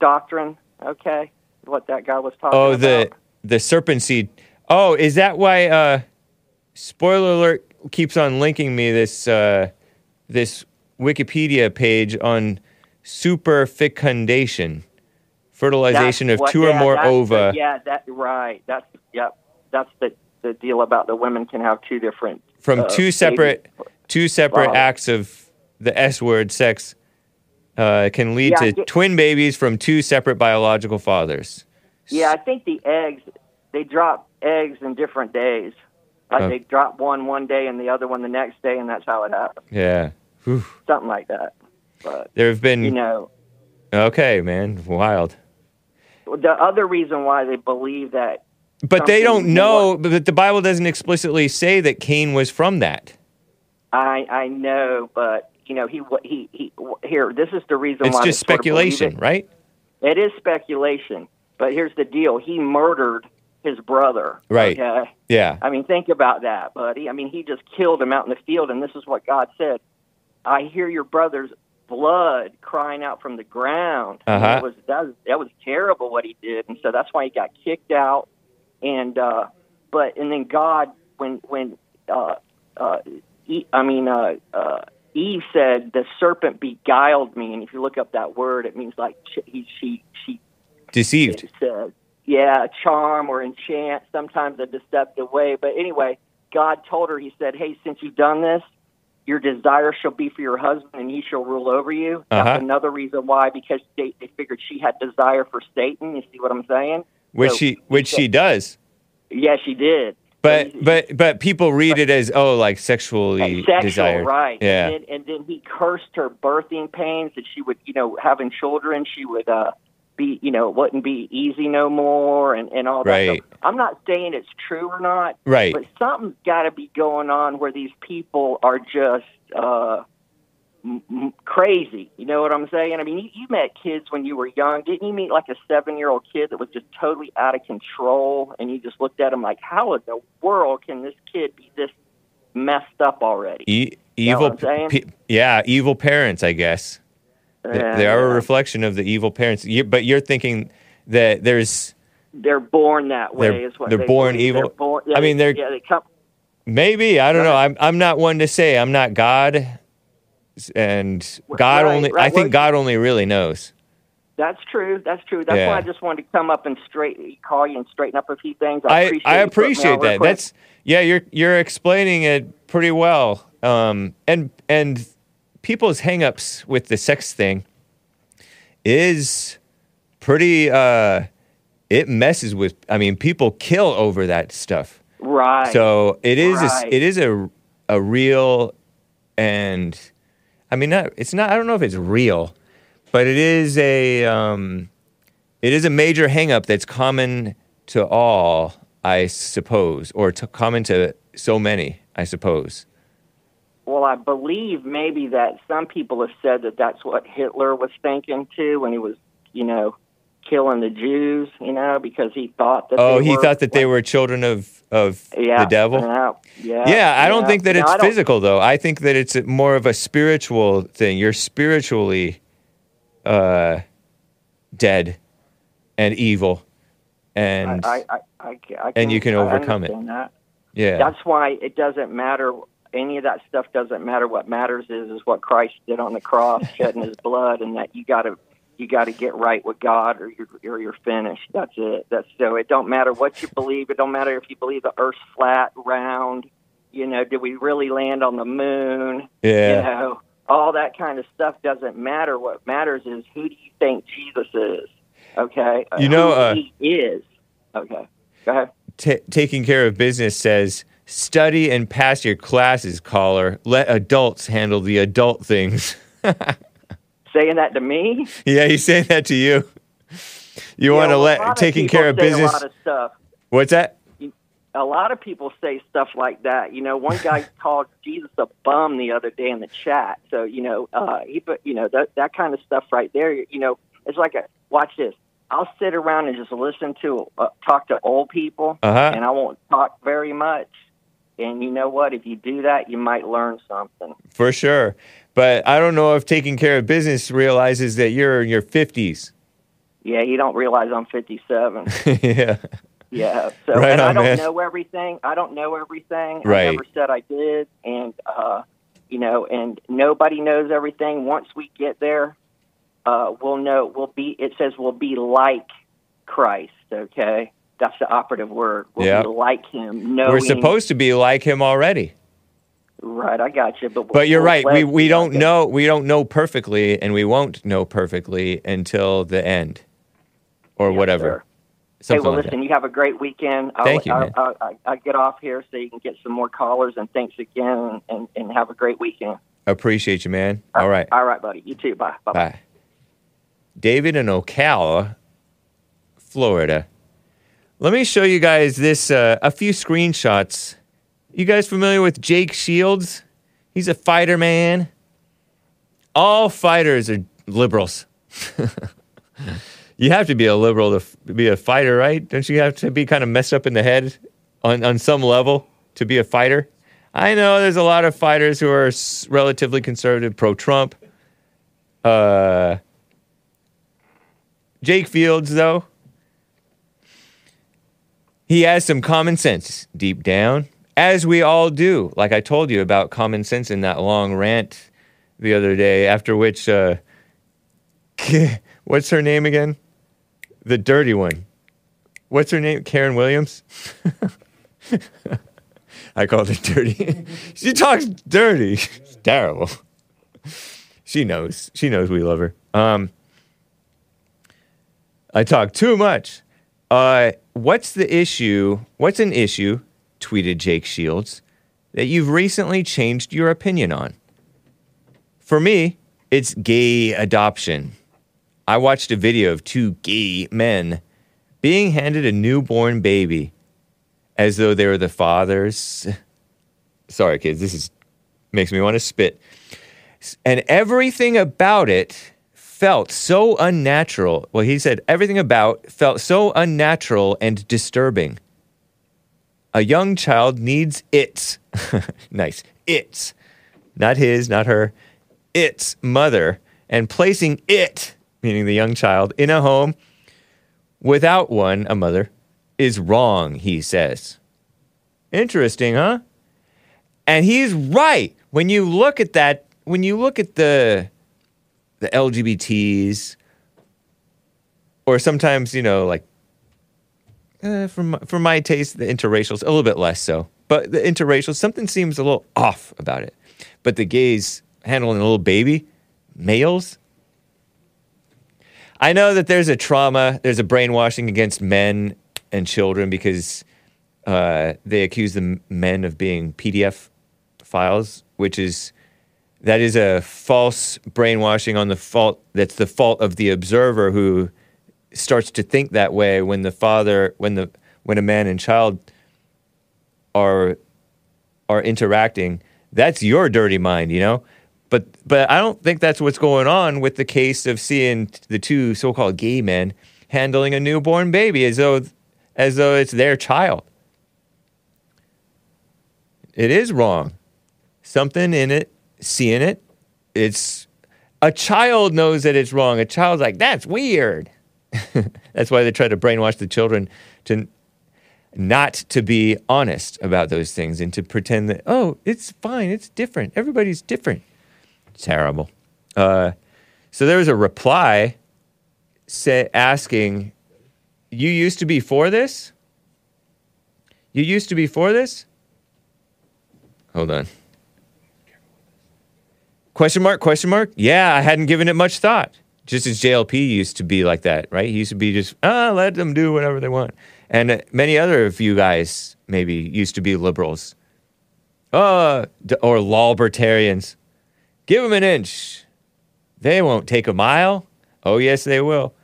doctrine. Okay, what that guy was talking about. oh, about. the the serpent seed. Oh, is that why? Uh, spoiler alert keeps on linking me this uh, this Wikipedia page on superfecundation, fertilization That's of what- two yeah, or more that's the- ova. yeah, that right. That's yep. That's the the deal about the women can have two different from uh, two separate babies. two separate Wow. acts of the S word sex uh, can lead Yeah, to get- twin babies from two separate biological fathers. Yeah, I think the eggs they drop eggs in different days. Like Oh. they drop one one day and the other one the next day, and that's how it happens. Yeah. Whew. Something like that. But There have been you know, okay, man, wild. The other reason why they believe that But they don't know. But the Bible doesn't explicitly say that Cain was from that. I I know, but you know he he he here. This is the reason It's why just they sort of speculation, it. right? It is speculation, but here's the deal: he murdered his brother. Right. Okay. Yeah. I mean, think about that, buddy. I mean, he just killed him out in the field, and this is what God said: "I hear your brother's blood crying out from the ground." And Uh-huh. It was that was that was terrible what he did, and so that's why he got kicked out. And uh, but and then God, when when uh, uh, E- I mean, uh, uh, Eve said, "The serpent beguiled me," and if you look up that word, it means like she he, she she Deceived. it says, yeah, charm or enchant, sometimes a deceptive way. But anyway, God told her, He said, Hey, since you've done this, your desire shall be for your husband and he shall rule over you. Uh-huh. That's another reason why, because they, they figured she had desire for Satan. You see what I'm saying? Which So she which she does. Yeah, she did. But but but people read it as oh like sexually Sexual, desired. right? Yeah. And then, and then he cursed her birthing pains that she would, you know, having children, she would uh, be, you know, it wouldn't be easy no more, and and all that. Right. So I'm not saying it's true or not, Right. But something's got to be going on where these people are just uh, m- m- crazy. You know what I'm saying? I mean, you, you met kids when you were young. Didn't you meet like a seven year old kid that was just totally out of control, and you just looked at him like, how in the world can this kid be this messed up already? E- You know evil, I'm saying? pe- yeah, evil parents, I guess. They- they are a reflection of the evil parents. You, but you're thinking that there's They're born that way. They're- is what they're they born believe. evil? They're born, yeah, I mean, they, they're- yeah, they come. maybe I don't know. I'm I'm not one to say. I'm not God, and God right, only. right. I think Well- God only really knows. That's true. That's true. That's Yeah. why I just wanted to come up and straight call you and straighten up a few things. I appreciate, I you putting me on appreciate that. That's yeah. You're you're explaining it pretty well. Um, and and people's hangups with the sex thing is pretty. Uh, it messes with. I mean, people kill over that stuff. Right. So it is. Right. A, it is a a real, and I mean, not. It's not. I don't know if it's real, but it is a. Um, it is a major hangup that's common to all, I suppose, or to common to so many, I suppose. Well, I believe maybe that some people have said that that's what Hitler was thinking too when he was, you know, killing the Jews. You know, because he thought that. Oh, they he were, thought that they were children of of yeah, the devil. Yeah, yeah. Yeah, I don't yeah. think that it's don't- physical though. I think that it's more of a spiritual thing. You're spiritually uh, dead and evil, and I, I, I, I can, and you can overcome it. That. yeah, That's why it doesn't matter. Any of that stuff doesn't matter. What matters is is what Christ did on the cross, [LAUGHS] shedding His blood, and that you got to you got to get right with God, or you're or you're finished. That's it. That's so. It don't matter what you believe. It don't matter if you believe the Earth's flat, round. You know, did we really land on the moon? yeah. You know, all that kind of stuff doesn't matter. What matters is who do you think Jesus is? Okay, You know, who uh, he is. Okay, go ahead. Ta taking care of business says study and pass your classes, caller. Let adults handle the adult things. [LAUGHS] Saying that to me. yeah, he's saying that to you. You want to let taking people care of business. A lot of stuff. What's that? A lot of people say stuff like that. You know, one guy [LAUGHS] called Jesus a bum the other day in the chat. So you know, uh, he put you know that that kind of stuff right there. You know, it's like a watch this. I'll sit around and just listen to uh, talk to old people, Uh-huh. and I won't talk very much. And you know what? If you do that, you might learn something. For sure. But I don't know if taking care of business realizes that you're in your 50s. Yeah, you don't realize I'm 57. [LAUGHS] yeah. Yeah. So Right and I don't man. know everything. I don't know everything. Right. I never said I did. And uh you know, and nobody knows everything. Once we get there, uh we'll know we'll be it says we'll be like Christ, okay? That's the operative word. We'll be like him. Knowing, We're supposed to be like him already. Right, I got you. But But you're right. We we don't like know we don't know perfectly and we won't know perfectly until the end. Or Yes, whatever. sir. Hey, well, like listen, you have a great weekend. I'll, Thank you, I'll, man. I'll, I'll, I'll get off here so you can get some more callers. And thanks again, and, and have a great weekend. Appreciate you, man. All right. All right, buddy. You too. Bye. Bye. Bye. David in Ocala, Florida. Let me show you guys this uh, a few screenshots. You guys familiar with Jake Shields? He's a fighter man. All fighters are liberals. [LAUGHS] you have to be a liberal to f- be a fighter, right? Don't you have to be kind of messed up in the head on, on some level to be a fighter? I know there's a lot of fighters who are s- relatively conservative, pro Trump. Uh, Jake Shields, though, he has some common sense deep down, as we all do. Like I told you about common sense in that long rant the other day, after which, uh, [LAUGHS] what's her name again? The dirty one. What's her name? Karen Williams? [LAUGHS] I called her dirty. [LAUGHS] she talks dirty. It's terrible. She knows. She knows we love her. Um, I talk too much. Uh, what's the issue? What's an issue, tweeted Jake Shields, that you've recently changed your opinion on? For me, it's gay adoption. I watched a video of two gay men being handed a newborn baby as though they were the fathers. Sorry, kids, this is makes me want to spit. And everything about it felt so unnatural. Well, he said everything about felt so unnatural and disturbing. A young child needs its, [LAUGHS] nice, its, not his, not her, its mother, and placing it, meaning the young child, in a home without one, a mother, is wrong, he says. Interesting, huh? And he's right. When you look at that, when you look at the the LGBTs, or sometimes you know, like uh, for my, for my taste, the interracials a little bit less so, but the interracials something seems a little off about it. But the gays, handling a little baby, males. I know that there's a trauma, there's a brainwashing against men and children because uh, they accuse the men of being PDF files, which is that is a false brainwashing on the fault. That's the fault of the observer who starts to think that way when the father, when the when a man and child are are interacting. That's your dirty mind, you know. But but I don't think that's what's going on with the case of seeing the two so-called gay men handling a newborn baby as though as though it's their child. It is wrong. Something in it, seeing it, it's a child knows that it's wrong. A child's like, that's weird. [LAUGHS] that's why they try to brainwash the children to not to be honest about those things and to pretend that, oh, it's fine, it's different. Everybody's different. Terrible. Uh, so there was a reply say, asking, You used to be for this? You used to be for this? Hold on. Question mark, question mark? Yeah, I hadn't given it much thought. Just as JLP used to be like that, right? He used to be just, ah, let them do whatever they want. And uh, many other of you guys maybe used to be liberals. Uh, or lawbertarians. Give them an inch. They won't take a mile. Oh, yes, they will.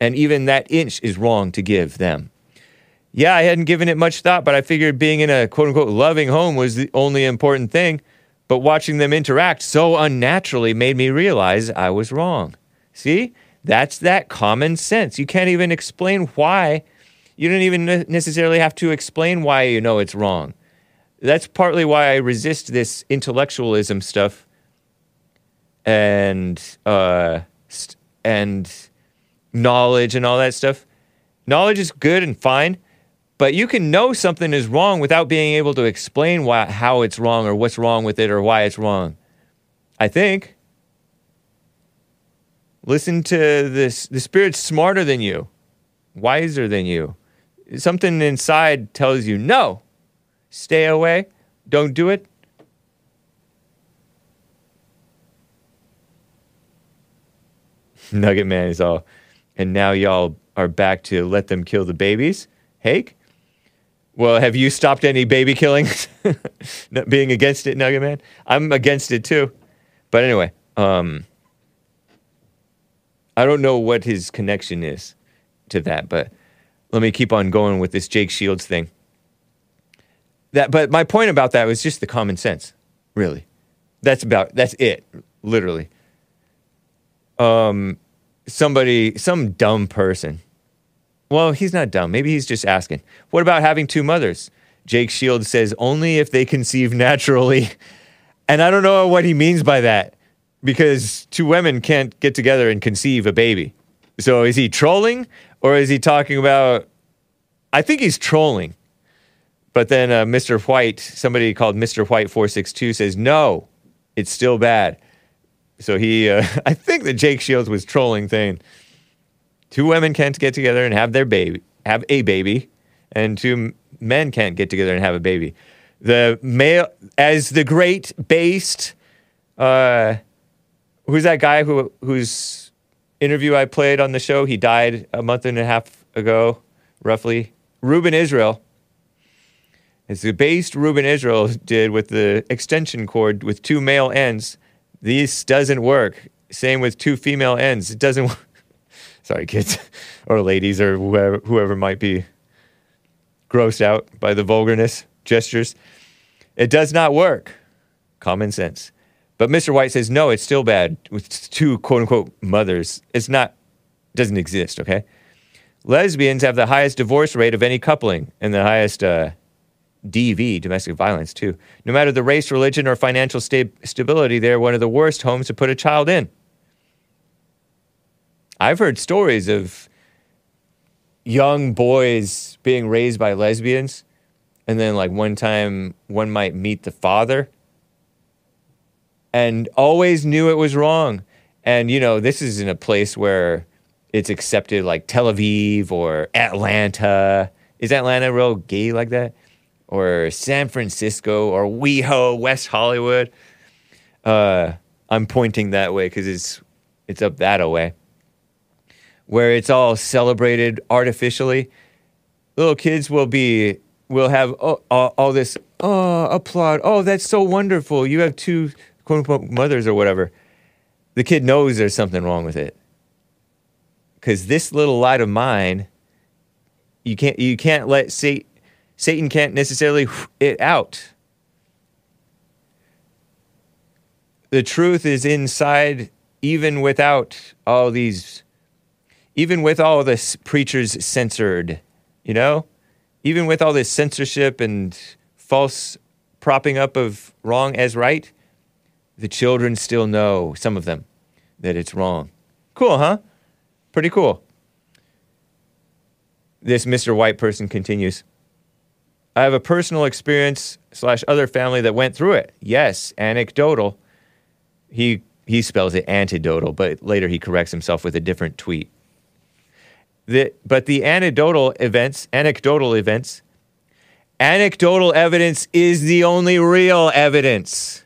And even that inch is wrong to give them. Yeah, I hadn't given it much thought, but I figured being in a quote unquote loving home was the only important thing. But watching them interact so unnaturally made me realize I was wrong. See? That's that common sense. You can't even explain why. You don't even necessarily have to explain why you know it's wrong. That's partly why I resist this intellectualism stuff and uh, st- and knowledge and all that stuff. Knowledge is good and fine, but you can know something is wrong without being able to explain why, how it's wrong or what's wrong with it or why it's wrong. I think. Listen to this. The spirit's smarter than you, wiser than you. Something inside tells you no, stay away, don't do it. [LAUGHS] Nugget Man is all, and now y'all are back to let them kill the babies. Hake? Well, have you stopped any baby killings? [LAUGHS] Being against it, Nugget Man? I'm against it too. But anyway, um, I don't know what his connection is to that, but let me keep on going with this Jake Shields thing. That, but my point about that was just the common sense, really. That's about that's it, literally. Um, somebody, some dumb person. Well, he's not dumb. Maybe he's just asking. What about having two mothers? Jake Shields says only if they conceive naturally. [LAUGHS] And I don't know what he means by that because two women can't get together and conceive a baby. So is he trolling or is he talking about? I think he's trolling. But then uh, Mr. White, somebody called Mr. White 462 says, no, it's still bad. So he, uh, [LAUGHS] I think that Jake Shields was trolling, saying two women can't get together and have their baby, have a baby, and two men can't get together and have a baby. The male, as the great based, uh, who's that guy who whose interview I played on the show? He died a month and a half ago, roughly. Ruben Israel. As the based Ruben Israel did with the extension cord with two male ends, this doesn't work. Same with two female ends. It doesn't [LAUGHS] work. Sorry, kids [LAUGHS] or ladies or whoever, whoever might be grossed out by the vulgarness gestures. It does not work. Common sense. But Mr. White says, no, it's still bad with two quote unquote mothers. It's not, doesn't exist, okay? Lesbians have the highest divorce rate of any coupling and the highest uh, DV, domestic violence, too. No matter the race, religion, or financial sta- stability, they're one of the worst homes to put a child in. I've heard stories of young boys being raised by lesbians, and then, like, one time one might meet the father and always knew it was wrong. And, you know, this is in a place where it's accepted, like Tel Aviv or Atlanta. Is Atlanta real gay like that? Or San Francisco or WeHo, West Hollywood. Uh, I'm pointing that way because it's it's up that away, where it's all celebrated artificially. Little kids will be will have oh, all, all this oh applaud oh that's so wonderful you have two quote unquote mothers or whatever. The kid knows there's something wrong with it because this little light of mine, you can't you can't let Satan Satan can't necessarily it out. The truth is inside, even without all these, even with all this preachers censored, you know, even with all this censorship and false propping up of wrong as right, the children still know some of them that it's wrong. Cool, huh? Pretty cool. This Mr. White person continues. I have a personal experience slash other family that went through it. Yes, anecdotal. He he spells it antidotal, but later he corrects himself with a different tweet. The, but the anecdotal events, anecdotal events, anecdotal evidence is the only real evidence.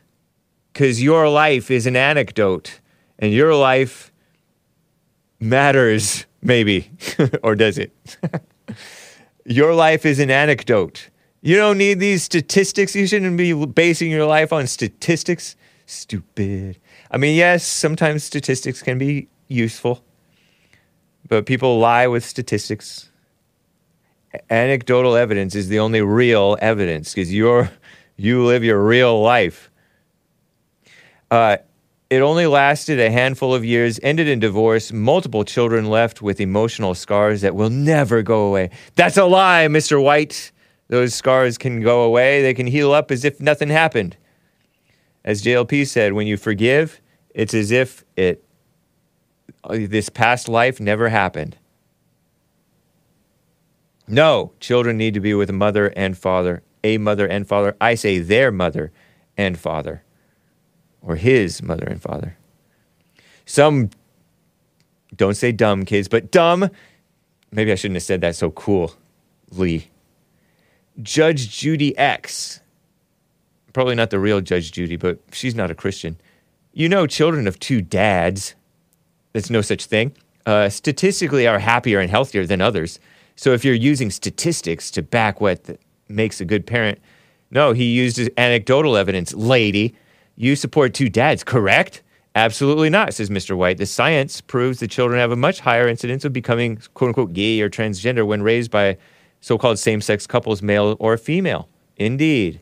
Because your life is an anecdote, and your life matters, maybe. [LAUGHS] or does it? [LAUGHS] your life is an anecdote. You don't need these statistics. You shouldn't be basing your life on statistics. Stupid. I mean, yes, sometimes statistics can be useful, but people lie with statistics. Anecdotal evidence is the only real evidence because you're you live your real life. Uh, it only lasted a handful of years, ended in divorce, multiple children left with emotional scars that will never go away. That's a lie, Mr. White. Those scars can go away, they can heal up as if nothing happened. As JLP said, when you forgive, it's as if it Uh, this past life never happened. No, children need to be with a mother and father, a mother and father. I say their mother and father, or his mother and father. Some don't say dumb kids, but dumb. Maybe I shouldn't have said that so coolly. Judge Judy X. Probably not the real Judge Judy, but she's not a Christian. You know, children of two dads, there's no such thing, uh, statistically are happier and healthier than others. So if you're using statistics to back what makes a good parent, no, he used anecdotal evidence. Lady, you support two dads, correct? Absolutely not, says Mr. White. The science proves that children have a much higher incidence of becoming quote unquote gay or transgender when raised by so called same sex couples, male or female. Indeed.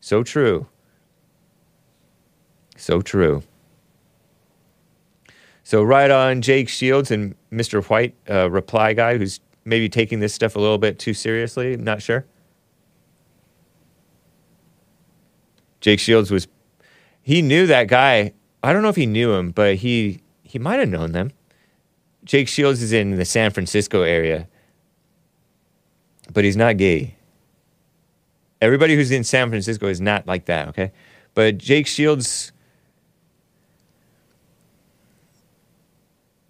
So true. So true. So, right on Jake Shields and Mr. White, uh, reply guy who's maybe taking this stuff a little bit too seriously. I'm not sure. Jake Shields was, he knew that guy. I don't know if he knew him, but he he might have known them. Jake Shields is in the San Francisco area but he's not gay. Everybody who's in San Francisco is not like that, okay? But Jake Shields,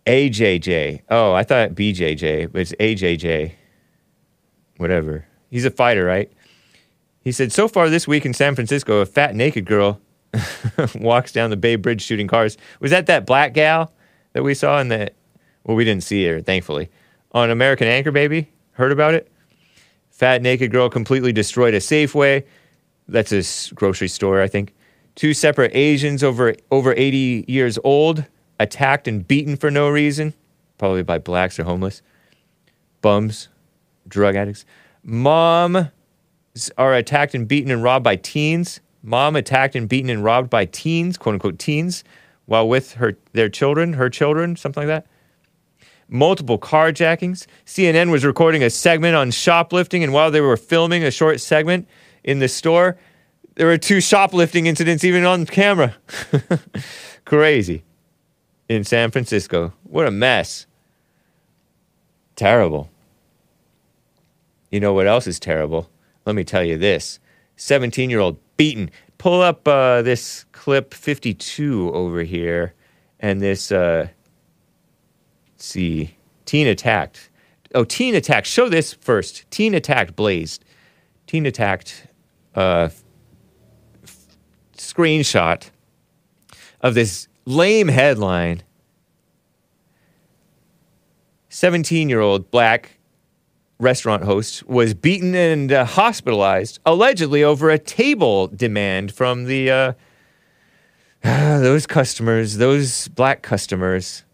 AJJ. Oh, I thought BJJ, but it's AJJ. Whatever. He's a fighter, right? He said, so far this week in San Francisco, a fat naked girl [LAUGHS] walks down the Bay Bridge shooting cars. Was that that black gal that we saw in the, well, we didn't see her, thankfully, on American Anchor Baby? Heard about it? Fat naked girl completely destroyed a Safeway. That's a grocery store, I think. Two separate Asians over over 80 years old attacked and beaten for no reason, probably by blacks or homeless. Bums, drug addicts. Mom are attacked and beaten and robbed by teens. Mom attacked and beaten and robbed by teens, quote unquote teens, while with her their children, her children, something like that multiple carjackings. CNN was recording a segment on shoplifting, and while they were filming a short segment in the store, there were two shoplifting incidents even on camera. [LAUGHS] Crazy. In San Francisco. What a mess. Terrible. You know what else is terrible? Let me tell you this 17 year old beaten. Pull up uh, this clip 52 over here and this. Uh, see. Teen attacked. Oh, teen attacked. Show this first. Teen attacked blazed. Teen attacked uh, f- screenshot of this lame headline. 17 year old black restaurant host was beaten and uh, hospitalized allegedly over a table demand from the uh, [SIGHS] those customers those black customers.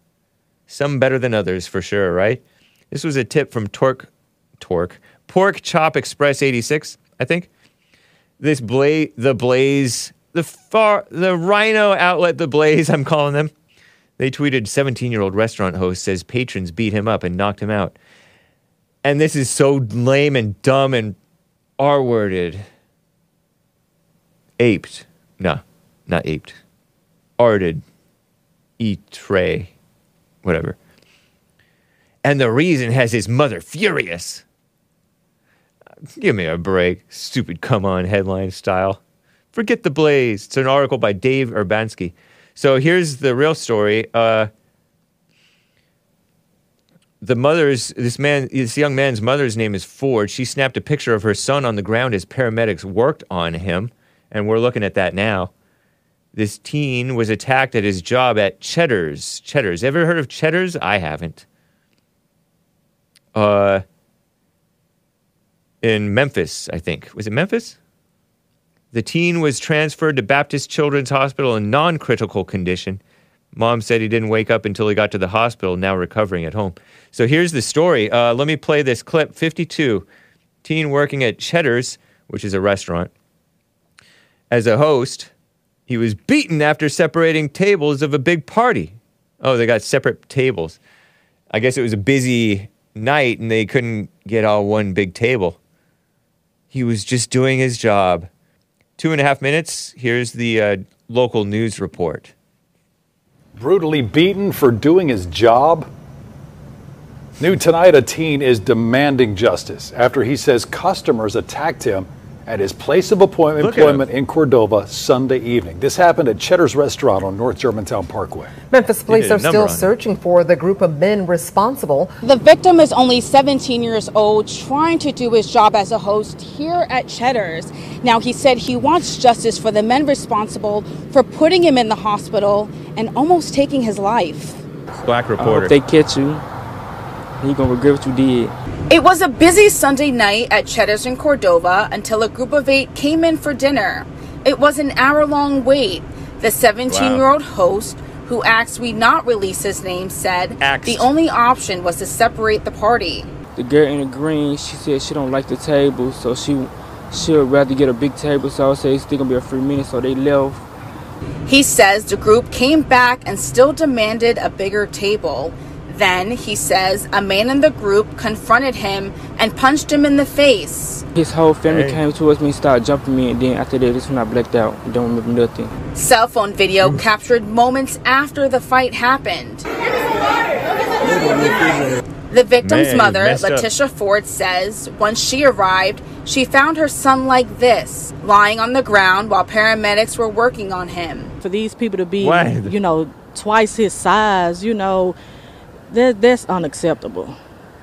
Some better than others for sure right? This was a tip from torque torque pork chop express 86 i think. This blaze the blaze the far the RINO outlet the blaze i'm calling them. They tweeted 17 year old restaurant host says patrons beat him up and knocked him out. And this is so lame and dumb and r worded aped. No not aped. Arted. E tray whatever. And the reason has his mother furious. Give me a break. Stupid come on headline style. Forget the blaze. It's an article by Dave Urbanski. So here's the real story. Uh, the mother's this man this young man's mother's name is Ford. She snapped a picture of her son on the ground as paramedics worked on him, and we're looking at that now. This teen was attacked at his job at Cheddar's. Cheddar's. Ever heard of Cheddar's? I haven't. Uh in Memphis, I think. Was it Memphis? The teen was transferred to Baptist Children's Hospital in non critical condition. Mom said he didn't wake up until he got to the hospital, now recovering at home. So here's the story. Uh, let me play this clip 52. Teen working at Cheddar's, which is a restaurant. As a host, he was beaten after separating tables of a big party. Oh, they got separate tables. I guess it was a busy night and they couldn't get all one big table. He was just doing his job. Two and a half minutes. Here's the uh, local news report. Brutally beaten for doing his job? New tonight, a teen is demanding justice after he says customers attacked him at his place of appointment, Look at him. employment in Cordova Sunday evening. This happened at Cheddar's Restaurant on North Germantown Parkway. Memphis police are still on it. searching for the group of men responsible. The victim is only 17 years old, trying to do his job as a host here at Cheddar's. Now, he said he wants justice for the men responsible for putting him in the hospital and almost taking his life. Black Uh, reporter. if they catch you, you gonna regret what you did. It was a busy Sunday night at Cheddar's in Cordova until a group of eight came in for dinner. It was an hour long wait. The 17 year old host, who asked we not release his name, said Axed. the only option was to separate the party. The girl in the green, she said she don't like the table, so she she would rather get a big table. So I say it's still gonna be a free minute, so they left. He says the group came back and still demanded a bigger table. Then, he says, a man in the group confronted him and punched him in the face. His whole family Hey. came towards me and started jumping me, and then after that, this when I blacked out. Don't remember nothing. Cell phone video captured moments after the fight happened. The victim's Man, mother, messed up. Letitia Ford, says once she arrived, she found her son like this, lying on the ground while paramedics were working on him. for these people to be, Why? you know, twice his size, you know, that that's unacceptable.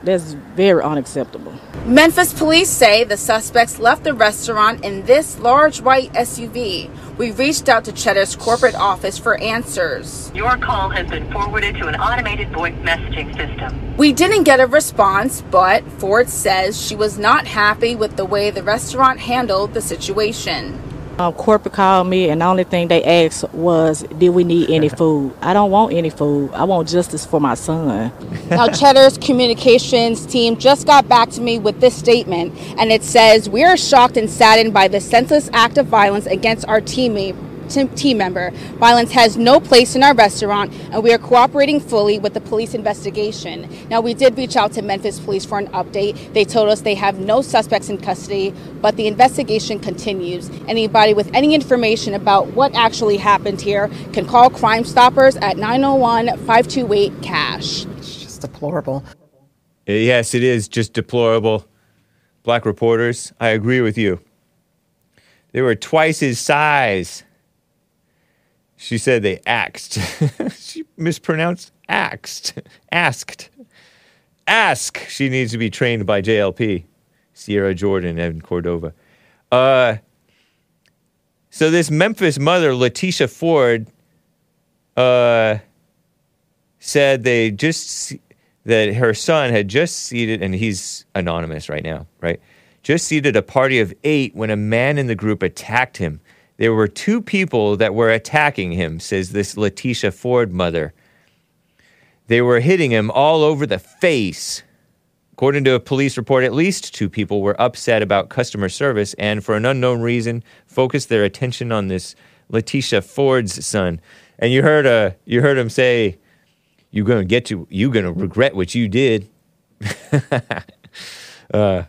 That's very unacceptable. Memphis police say the suspects left the restaurant in this large white SUV. We reached out to Cheddar's corporate office for answers. Your call has been forwarded to an automated voice messaging system. We didn't get a response, but Ford says she was not happy with the way the restaurant handled the situation. Um, corporate called me, and the only thing they asked was, "Did we need any [LAUGHS] food?" I don't want any food. I want justice for my son. Now, [LAUGHS] Cheddar's communications team just got back to me with this statement, and it says, We are shocked and saddened by the senseless act of violence against our teammate. Team team member. Violence has no place in our restaurant, and we are cooperating fully with the police investigation. Now, we did reach out to Memphis police for an update. They told us they have no suspects in custody, but the investigation continues. Anybody with any information about what actually happened here can call Crime Stoppers at 901 528 CASH. It's just deplorable. Uh, yes, it is just deplorable. Black reporters, I agree with you. They were twice his size. She said they axed. [LAUGHS] she mispronounced axed. Asked. Ask. She needs to be trained by JLP, Sierra Jordan and Cordova. Uh, so this Memphis mother, Letitia Ford, uh, said they just that her son had just seated, and he's anonymous right now, right? Just seated a party of eight when a man in the group attacked him. There were two people that were attacking him, says this Letitia Ford mother. They were hitting him all over the face. According to a police report, at least two people were upset about customer service and, for an unknown reason, focused their attention on this Letitia Ford's son. And you heard, uh, you heard him say, "You're gonna get to, you're gonna regret what you did." [LAUGHS] uh,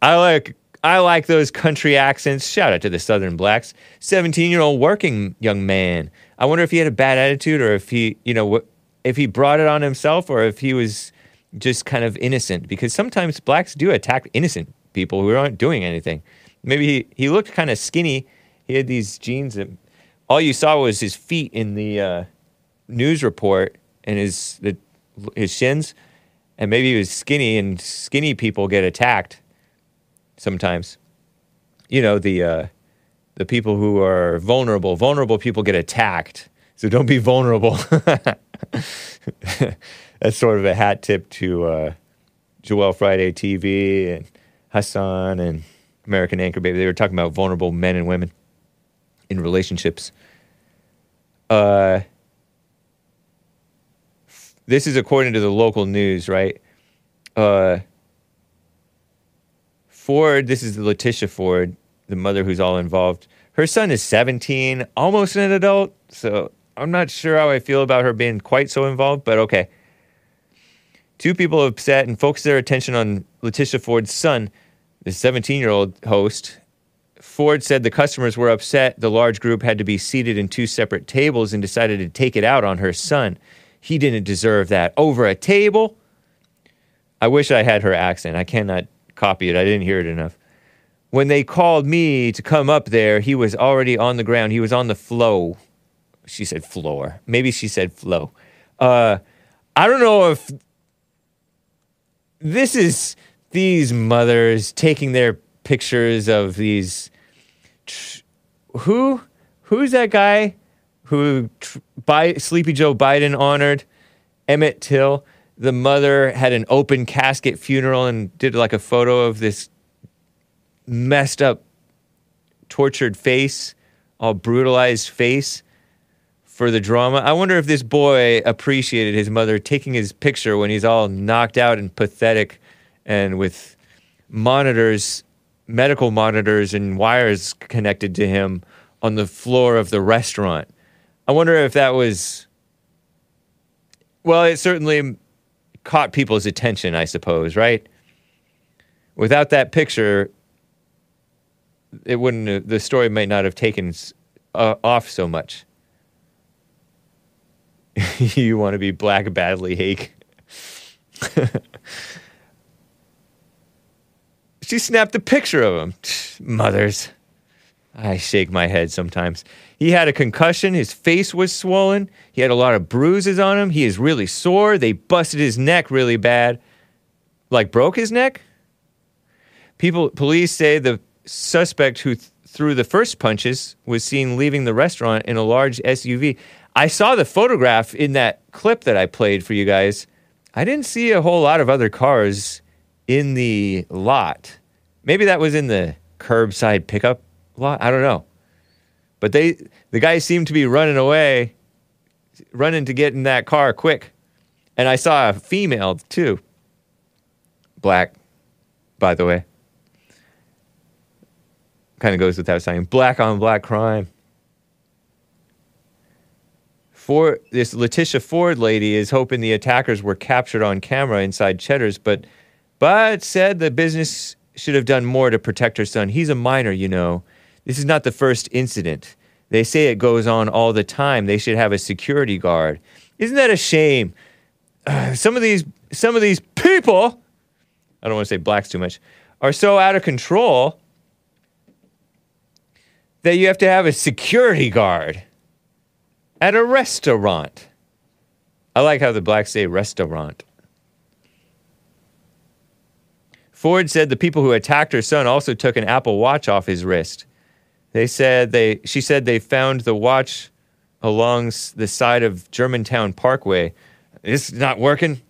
I like, I like those country accents. Shout out to the Southern blacks. Seventeen-year-old working young man. I wonder if he had a bad attitude, or if he, you know, if he brought it on himself, or if he was just kind of innocent because sometimes blacks do attack innocent people who aren't doing anything. Maybe he, he looked kind of skinny. He had these jeans that all you saw was his feet in the uh, news report and his the, his shins, and maybe he was skinny. And skinny people get attacked sometimes. You know the uh, the people who are vulnerable. Vulnerable people get attacked. So don't be vulnerable. [LAUGHS] That's sort of a hat tip to uh, Joel Friday TV and Hassan and American Anchor Baby. They were talking about vulnerable men and women in relationships. Uh, this is according to the local news, right? Uh, Ford, this is Letitia Ford, the mother who's all involved. Her son is 17, almost an adult, so I'm not sure how I feel about her being quite so involved, but okay. Two people upset and focused their attention on Letitia Ford's son, the 17 year old host. Ford said the customers were upset. The large group had to be seated in two separate tables and decided to take it out on her son. He didn't deserve that. Over a table? I wish I had her accent. I cannot copy it. I didn't hear it enough. When they called me to come up there, he was already on the ground. He was on the flow. She said floor. Maybe she said flow. Uh, I don't know if this is these mothers taking their pictures of these. Tr- who who's that guy who tr- Sleepy Joe Biden honored? Emmett Till. The mother had an open casket funeral and did like a photo of this messed up, tortured face, all brutalized face for the drama. I wonder if this boy appreciated his mother taking his picture when he's all knocked out and pathetic and with monitors, medical monitors, and wires connected to him on the floor of the restaurant. I wonder if that was. Well, it certainly caught people's attention, I suppose, right? Without that picture, it wouldn't. The story might not have taken uh, off so much. [LAUGHS] you want to be black badly, Hake. [LAUGHS] she snapped a picture of him. Mothers. I shake my head sometimes. He had a concussion. His face was swollen. He had a lot of bruises on him. He is really sore. They busted his neck really bad. Like broke his neck? People, police say the suspect who th- threw the first punches was seen leaving the restaurant in a large SUV. I saw the photograph in that clip that I played for you guys. I didn't see a whole lot of other cars in the lot. Maybe that was in the curbside pickup lot. I don't know. But they, the guy seemed to be running away, running to get in that car quick. And I saw a female too. Black, by the way. Kind of goes without saying. Black on black crime. For this Letitia Ford lady is hoping the attackers were captured on camera inside Cheddar's, but but said the business should have done more to protect her son. He's a minor, you know. This is not the first incident. They say it goes on all the time. They should have a security guard. Isn't that a shame? [SIGHS] some of these some of these people, I don't want to say blacks too much, are so out of control that you have to have a security guard at a restaurant. I like how the blacks say restaurant. Ford said the people who attacked her son also took an Apple Watch off his wrist. They said they she said they found the watch along the side of Germantown Parkway. It's not working.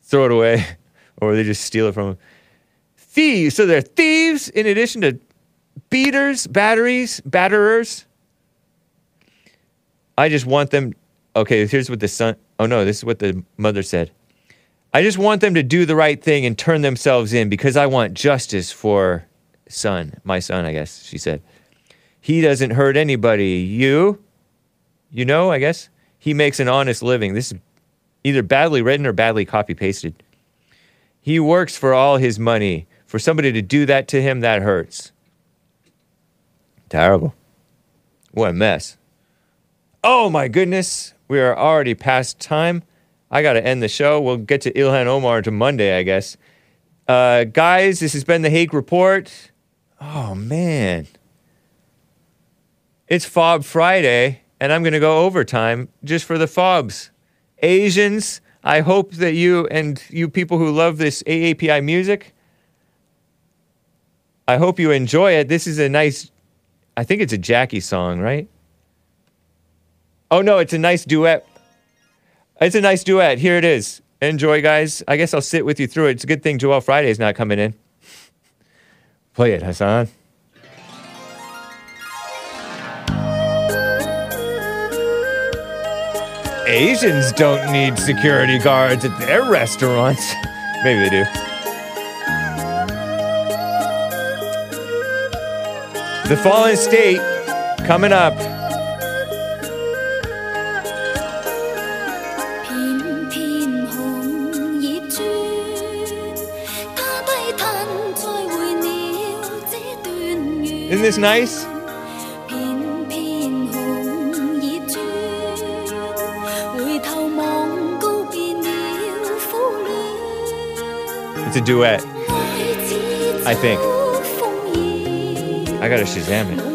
Throw it away, [LAUGHS] or they just steal it from them. Thieves. So they're thieves in addition to beaters, batteries, batterers. I just want them. Okay, here's what the son. Oh no, this is what the mother said. I just want them to do the right thing and turn themselves in because I want justice for son, my son, I guess she said. He doesn't hurt anybody. You? You know, I guess. He makes an honest living. This is either badly written or badly copy pasted. He works for all his money. For somebody to do that to him, that hurts. Terrible. What a mess. Oh my goodness. We are already past time. I got to end the show. We'll get to Ilhan Omar to Monday, I guess. Uh, guys, this has been the Hake Report. Oh, man. It's Fob Friday, and I'm going to go overtime just for the Fobs. Asians, I hope that you and you people who love this AAPI music, I hope you enjoy it. This is a nice, I think it's a Jackie song, right? Oh, no, it's a nice duet. It's a nice duet. Here it is. Enjoy, guys. I guess I'll sit with you through it. It's a good thing Joel Friday's not coming in. Play it, Hassan. Asians don't need security guards at their restaurants. Maybe they do. The Fallen State coming up. Isn't this nice? it's a duet. I think. I gotta Shazam it.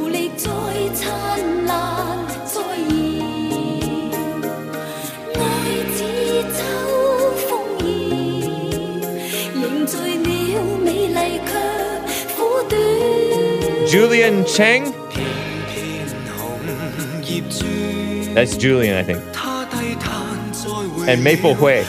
Julian Cheung? That's Julian, I think. And Maple Hui.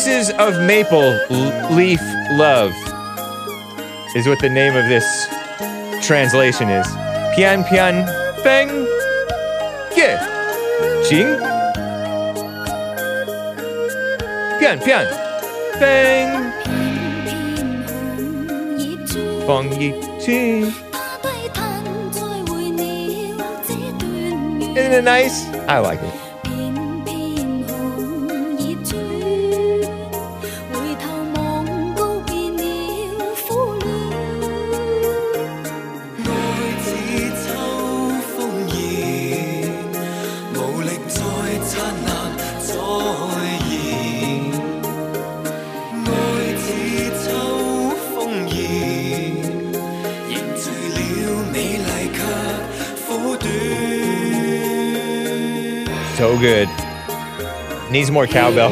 Pieces of Maple Leaf Love is what the name of this translation is. Pian Pian Feng Ye Jing Pian Pian Feng Feng Yi Jing. Isn't it nice? I like it. Needs more cowbell.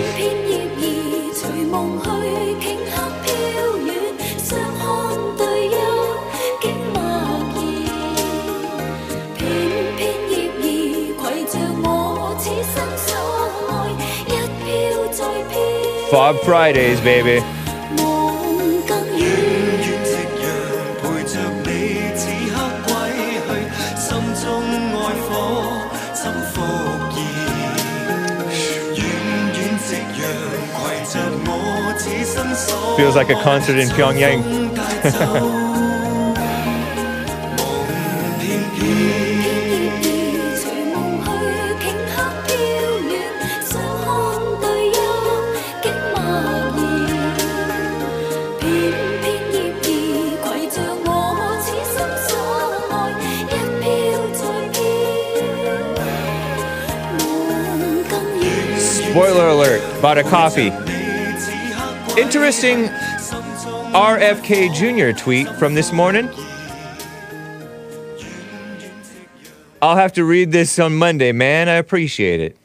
Fob Fridays, baby. feels like a concert in Pyongyang. [LAUGHS] spoiler alert, bought a coffee. Interesting RFK Jr. tweet from this morning. I'll have to read this on Monday, man. I appreciate it.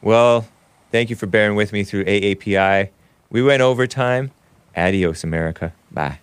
Well, thank you for bearing with me through AAPI. We went overtime. Adios, America. Bye.